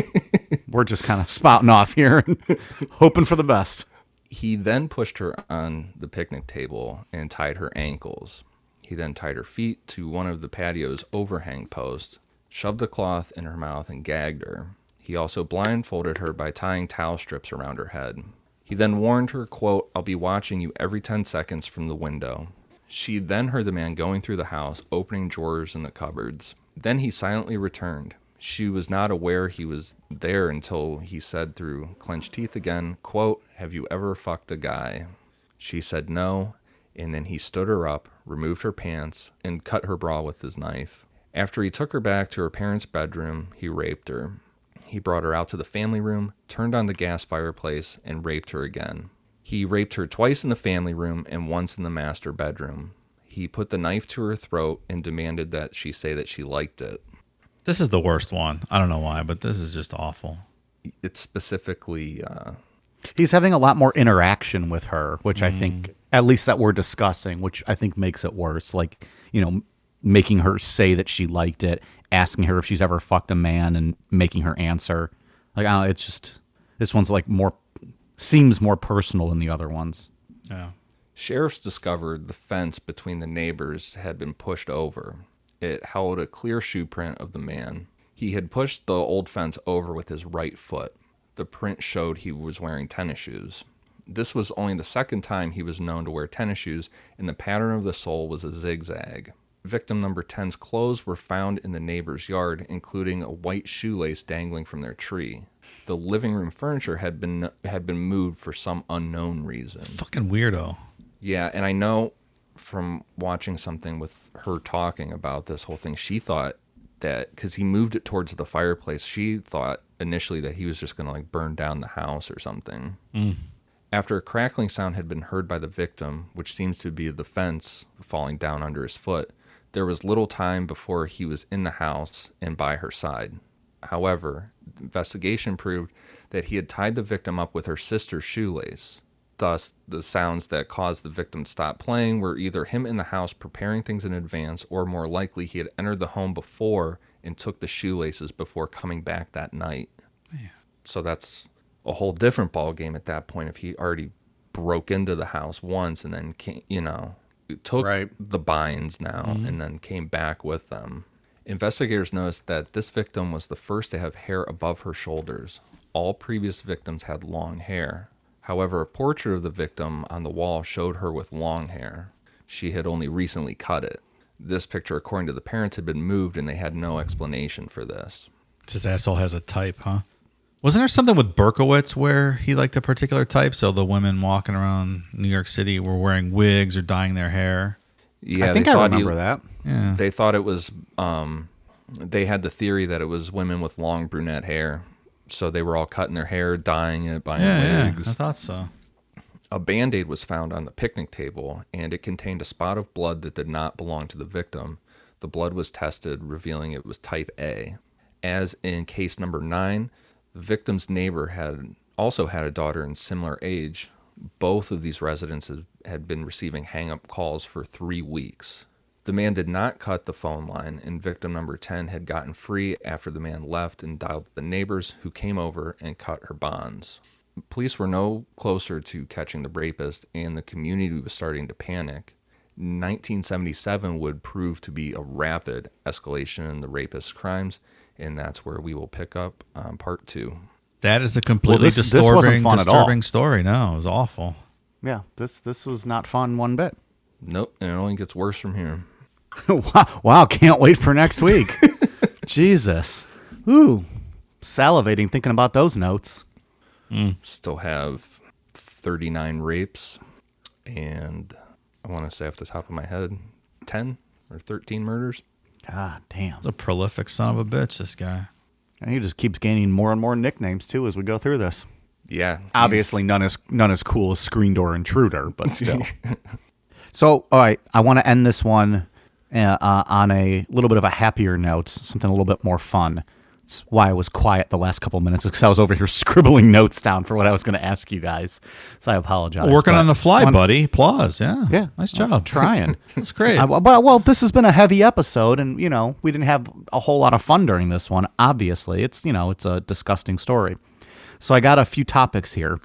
we're just kind of spouting off here and hoping for the best. He then pushed her on the picnic table and tied her ankles. He then tied her feet to one of the patio's overhang posts, shoved a cloth in her mouth, and gagged her. He also blindfolded her by tying towel strips around her head. He then warned her, quote, I'll be watching you every 10 seconds from the window. She then heard the man going through the house, opening drawers in the cupboards. Then he silently returned. She was not aware he was there until he said through clenched teeth again, quote, Have you ever fucked a guy? She said no, and then he stood her up, removed her pants, and cut her bra with his knife. After he took her back to her parents' bedroom, he raped her. He brought her out to the family room, turned on the gas fireplace, and raped her again. He raped her twice in the family room and once in the master bedroom. He put the knife to her throat and demanded that she say that she liked it. This is the worst one. I don't know why, but this is just awful. It's specifically, uh, He's having a lot more interaction with her, which I think, at least that we're discussing, which I think makes it worse. Like, you know, making her say that she liked it, asking her if she's ever fucked a man, and making her answer. Like, I don't know, it's just this one's like more seems more personal than the other ones. Yeah. Sheriffs discovered the fence between the neighbors had been pushed over. It held a clear shoe print of the man. He had pushed the old fence over with his right foot. The print showed he was wearing tennis shoes. This was only the second time he was known to wear tennis shoes, and the pattern of the sole was a zigzag. Victim number 10's clothes were found in the neighbor's yard, including a white shoelace dangling from their tree. The living room furniture had been had been moved for some unknown reason. Fucking weirdo. Yeah, and I know from watching something with her talking about this whole thing, she thought that because he moved it towards the fireplace, she thought initially that he was just going to like burn down the house or something. Mm. After a crackling sound had been heard by the victim, which seems to be the fence falling down under his foot, there was little time before he was in the house and by her side. However, investigation proved that he had tied the victim up with her sister's shoelace. Thus, the sounds that caused the victim to stop playing were either him in the house preparing things in advance, or more likely, he had entered the home before and took the shoelaces before coming back that night. So that's a whole different ball game at that point. If he already broke into the house once and then came, you know, took Right. the binds now mm-hmm. and then came back with them. Investigators noticed that this victim was the first to have hair above her shoulders. All previous victims had long hair. However, a portrait of the victim on the wall showed her with long hair. She had only recently cut it. This picture, according to the parents, had been moved and they had no explanation for this. This asshole has a type, huh? Wasn't there something with Berkowitz where he liked a particular type? So the women walking around New York City were wearing wigs or dyeing their hair. Yeah, I think I thought he- remember that. Yeah. They thought it was. Um, they had the theory that it was women with long brunette hair, so they were all cutting their hair, dyeing it, buying Yeah, yeah, wigs. I thought so. A band aid was found on the picnic table, and it contained a spot of blood that did not belong to the victim. The blood was tested, revealing it was type A. As in case number nine, victim's neighbor had also had a daughter in similar age. Both of these residents had- had been receiving hang up calls for three weeks. The man did not cut the phone line, and victim number 10 had gotten free after the man left and dialed the neighbors, who came over and cut her bonds. Police were no closer to catching the rapist, and the community was starting to panic. 1977 would prove to be a rapid escalation in the rapist's crimes, and that's where we will pick up um, part two. That is a completely this- this disturbing, fun at all. disturbing story. No, it was awful. Yeah, this this was not fun one bit. Nope, and it only gets worse from here. wow, wow, can't wait for next week. Jesus. Ooh. Salivating thinking about those notes. Still have 39 rapes, and I want to say off the top of my head, 10 or 13 murders. God damn. He's a prolific son of a bitch, this guy. And he just keeps gaining more and more nicknames too as we go through this. Yeah. Obviously, none as none as cool as Screen Door Intruder, but still. so, all right, I want to end this one uh, uh, on a little bit of a happier note, something a little bit more fun. That's why I was quiet the last couple minutes, because I was over here scribbling notes down for what I was going to ask you guys. So I apologize. Working on the fly, one- buddy. Applause. Yeah. Yeah, Nice I'm job. trying. That's great. I, well, well, this has been a heavy episode, and you know we didn't have a whole lot of fun during this one. Obviously, it's you know it's a disgusting story. So I got a few topics here.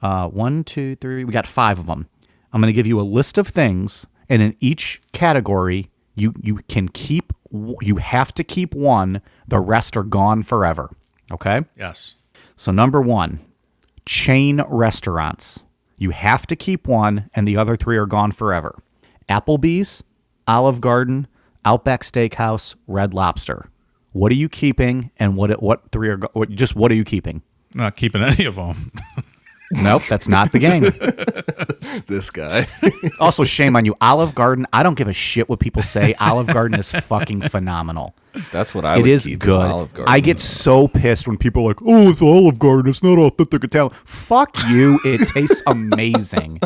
Uh, one, two, three. We got five of them. I'm going to give you a list of things, and in each category, you you can keep. You have to keep one. The rest are gone forever. Okay. yes. So number one, chain restaurants. You have to keep one, and the other three are gone forever. Applebee's, Olive Garden, Outback Steakhouse, Red Lobster. What are you keeping, and what what three are what, just what are you keeping? Not keeping any of them. Nope, that's not the game. This guy. also, shame on you, Olive Garden. I don't give a shit what people say. Olive Garden is fucking phenomenal. That's what I It would is keep good. Olive Garden. I get so pissed when people are like, "Oh, it's Olive Garden. It's not authentic Italian." Fuck you. It tastes amazing.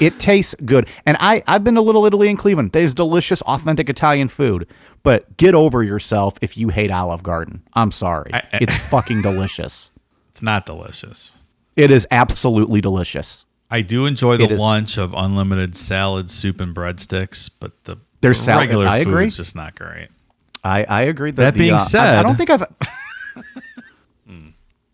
It tastes good. And I I've been to Little Italy in Cleveland. There's delicious, authentic Italian food. But get over yourself if you hate Olive Garden. I'm sorry. I- it's fucking delicious. It's not delicious. It is absolutely delicious. I do enjoy the lunch of unlimited salad, soup, and breadsticks, but the There's the salad- regular I agree. food's just not great. I, I agree. That, That the, being uh, I- I, don't think I've.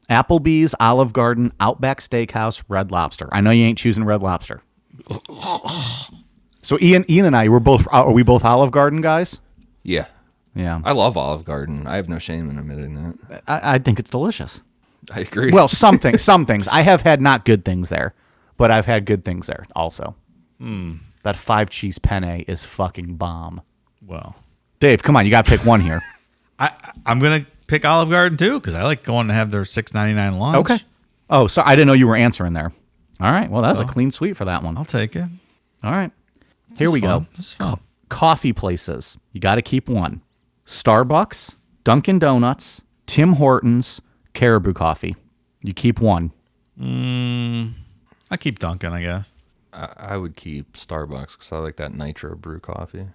Applebee's, Olive Garden, Outback Steakhouse, Red Lobster. I know you ain't choosing Red Lobster. so Ian, Ian and I were both. uh, Are we both Olive Garden guys? Yeah. Yeah, I love Olive Garden. I have no shame in admitting that. I, I think it's delicious. I agree. Well, some things, some things. I have had not good things there, but I've had good things there also. Hmm. That five cheese penne is fucking bomb. Well, Dave, come on, you got to pick one here. I I'm gonna pick Olive Garden too because I like going to have their six ninety nine lunch. Okay. Oh, so I didn't know you were answering there. All right. Well, that's a clean sweep for that one. I'll take it. All right. Here we fun. go. This. Co- coffee places. You got to keep one. Starbucks, Dunkin' Donuts, Tim Hortons, Caribou Coffee. You keep one. I keep Dunkin', I guess. I, I would keep Starbucks because I like that nitro brew coffee.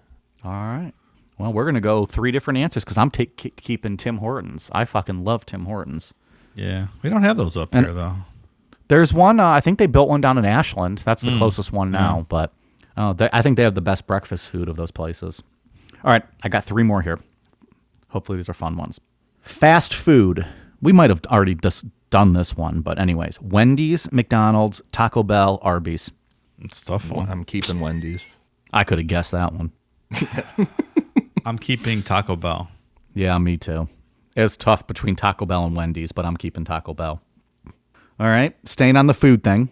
All right. Well, we're gonna go three different answers because I'm ta- ke- keeping Tim Hortons. I fucking love Tim Hortons. Yeah, we don't have those up And- here though. There's one. Uh, I think they built one down in Ashland. That's the closest one now. But uh, they, I think they have the best breakfast food of those places. All right, I got three more here. Hopefully, these are fun ones. Fast food. We might have already just done this one, but anyways, Wendy's, McDonald's, Taco Bell, Arby's. It's a tough one. I'm keeping Wendy's. I could have guessed that one. I'm keeping Taco Bell. Yeah, me too. It's tough between Taco Bell and Wendy's, but I'm keeping Taco Bell. All right, staying on the food thing.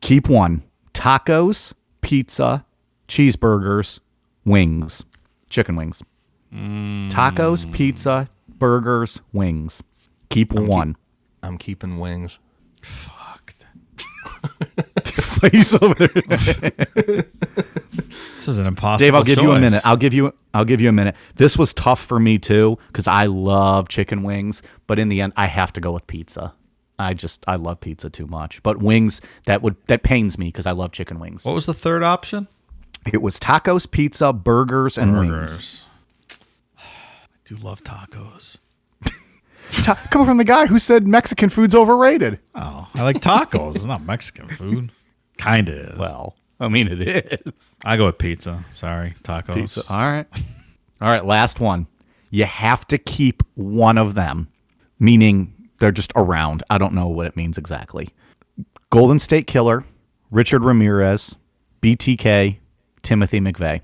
Keep one. Tacos, pizza, cheeseburgers, wings, chicken wings. Mm. Tacos, pizza, burgers, wings. Keep one. I'm keeping wings. He's over there. This is an impossible. Dave, I'll give you a minute. I'll give you I'll give you a minute. This was tough for me too cuz I love chicken wings, but in the end I have to go with pizza. I just I love pizza too much. But wings that would that pains me cuz I love chicken wings. What was the third option? It was tacos, pizza, burgers and wings. Burgers. I do love tacos. Ta- coming from the guy who said Mexican food's overrated. Oh, I like tacos. it's not Mexican food. Kind of is. Well, I mean it is. I go with pizza. Sorry, tacos. Pizza. All right. All right, last one. You have to keep one of them, meaning they're just around. I don't know what it means exactly. Golden State Killer, Richard Ramirez, BTK, Timothy McVeigh.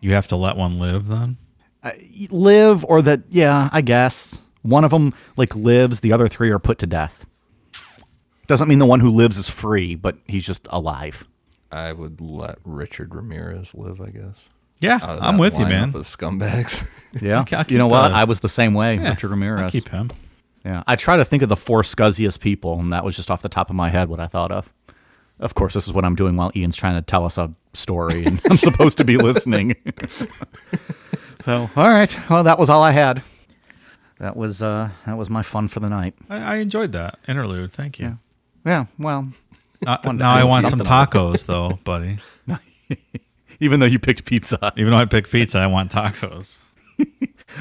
You have to let one live then. Live or that, yeah, I guess. One of them like lives, the other three are put to death. Doesn't mean the one who lives is free, but he's just alive. I would let Richard Ramirez live, I guess. Yeah, I'm with you, man. Of scumbags. Yeah. I'll keep, you know what? uh, I was the same way. Yeah, Richard I'll Ramirez. keep him. Yeah. I try to think of the four scuzziest people, and that was just off the top of my head what I thought of. Of course, this is what I'm doing while Ian's trying to tell us a story, and I'm supposed to be listening. so, all right. Well, that was all I had. That was uh, that was my fun for the night. I, I enjoyed that interlude. Thank you. Yeah. Well, Uh, now I want some tacos, though, buddy. even though you picked pizza, Even though I picked pizza, I want tacos.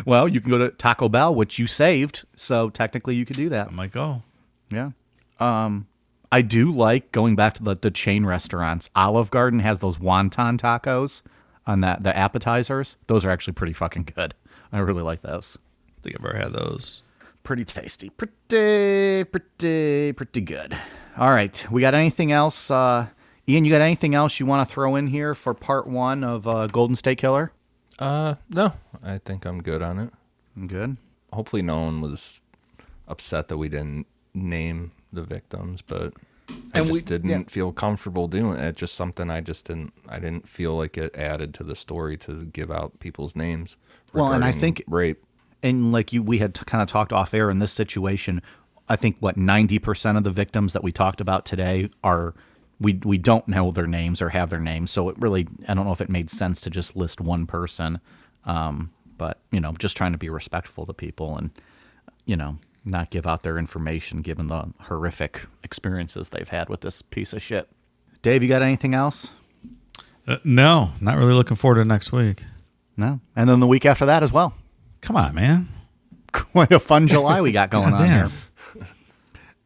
well, you can go to Taco Bell, which you saved, so technically you could do that. I might go. Yeah. Um, I do like going back to the, the chain restaurants. Olive Garden has those wonton tacos on that the appetizers. Those are actually pretty fucking good. I really like those. I think I've ever had those. Pretty tasty. Pretty, pretty, pretty good. All right. We got anything else? Uh, Ian, you got anything else you want to throw in here for part one of uh, Golden State Killer? Uh, no, I think I'm good on it. I'm Good. Hopefully, no one was upset that we didn't name the victims, but I And just we- didn't yeah. feel comfortable doing it. Just something I just didn't. I didn't feel like it added to the story to give out people's names. Well, and I think- rape. and like you we had t- kind of talked off air in this situation i think what 90% of the victims that we talked about today are we we don't know their names or have their names so it really i don't know if it made sense to just list one person um, but you know just trying to be respectful to people and you know not give out their information given the horrific experiences they've had with this piece of shit dave you got anything else Uh, no, not really looking forward to next week. no and then the week after that as well Come on, man. quite a fun July we got going on here.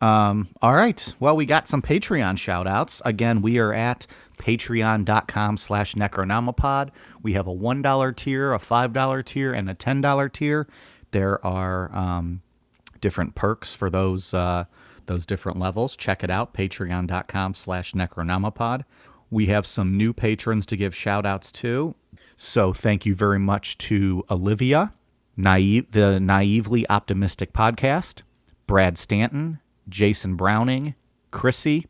Um, all right. Well, we got some Patreon shout outs. Again, we are at patreon.com slash necronomipod. We have a $1 tier, a $5 tier, and a $10 tier. There are um, different perks for those uh, those different levels. Check it out, patreon.com slash necronomipod. We have some new patrons to give shout outs to. So thank you very much to Olivia, naive, the Naively Optimistic Podcast, Brad Stanton, Jason Browning, Chrissy,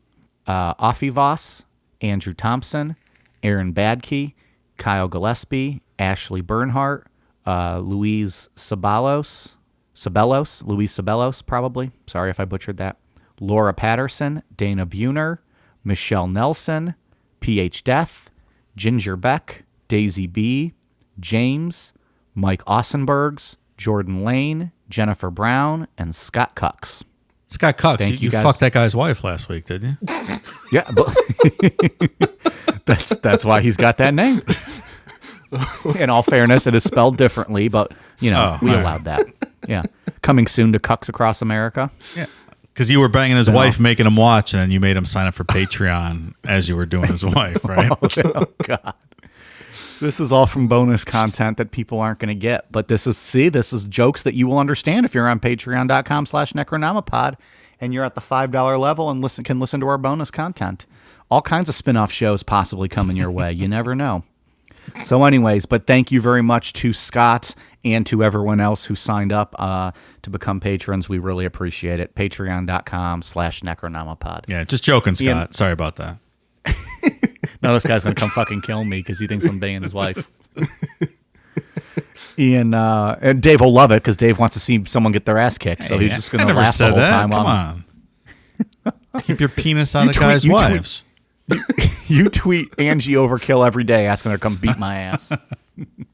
uh, Offivos, Andrew Thompson, Aaron Badkey, Kyle Gillespie, Ashley Bernhardt, uh, Louise Sabalos, Sabelos, Louise Sabelos, probably. Sorry if I butchered that. Laura Patterson, Dana Buhner, Michelle Nelson, PH Death, Ginger Beck, Daisy B, James, Mike Ossenbergs, Jordan Lane, Jennifer Brown, and Scott Cucks. Scott Cox, Thank you, you, you fucked that guy's wife last week, didn't you? Yeah, but that's that's why he's got that name. In all fairness, it is spelled differently, but you know Oh, we all right. allowed that. Yeah, coming soon to Cucks across America. Yeah. Because you were banging his Spin wife, off. making him watch, and then you made him sign up for Patreon as you were doing his wife, oh, right? oh God, this is all from bonus content that people aren't going to get. But this is see, this is jokes that you will understand if you're on Patreon.com/slash Necronomipod and you're at the five dollar level and listen can listen to our bonus content. All kinds of spin-off shows possibly coming your way. You never know. So, anyways, but thank you very much to Scott and to everyone else who signed up uh, to become patrons. We really appreciate it. Patreon.com slash Necronomipod. Yeah, just joking, Scott. Ian- Sorry about that. Now this guy's gonna come fucking kill me because he thinks I'm banging his wife. Ian uh, and Dave will love it because Dave wants to see someone get their ass kicked, so he's just gonna never laugh the whole that. time. Come on. Keep your penis out You of tweet- guys' you tweet- wives. You tweet Angie Overkill every day asking her to come beat my ass.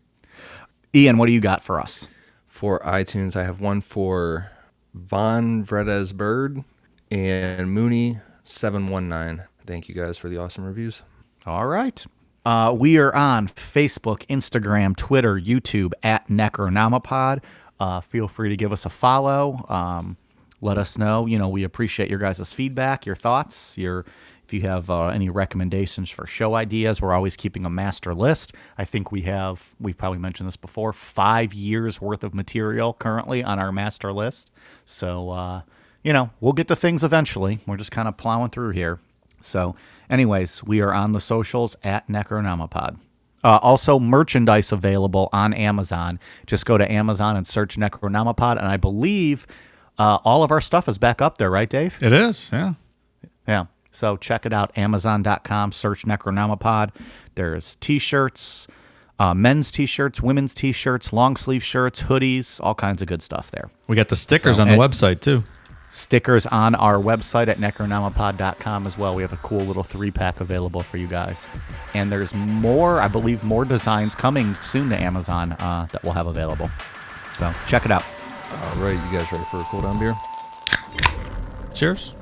Ian, what do you got for us? For iTunes, I have one for Von Vredes Bird and Mooney719. Thank you guys for the awesome reviews. All right. Uh, we are on Facebook, Instagram, Twitter, YouTube at Necronomipod. Uh, feel free to give us a follow. Um, let us know. You know, we appreciate your guys' feedback, your thoughts, your if you have uh, any recommendations for show ideas. We're always keeping a master list. I think we have we've probably mentioned this before. Five years worth of material currently on our master list. So uh, you know, we'll get to things eventually. We're just kind of plowing through here. So, anyways, we are on the socials at Necronomipod. Uh, also, merchandise available on Amazon. Just go to Amazon and search Necronomipod, and I believe uh, all of our stuff is back up there, right, Dave? It is, yeah. Yeah. So check it out. Amazon.com. Search Necronomipod. There's T-shirts, uh, men's t-shirts, women's t-shirts, long sleeve shirts, hoodies, all kinds of good stuff there. We got the stickers So- on the website too. Stickers on our website at necronomipod.com as well. We have a cool little three pack available for you guys. And there's more, I believe, more designs coming soon to Amazon uh, that we'll have available. So check it out. All right, you guys ready for a cool down beer? Cheers.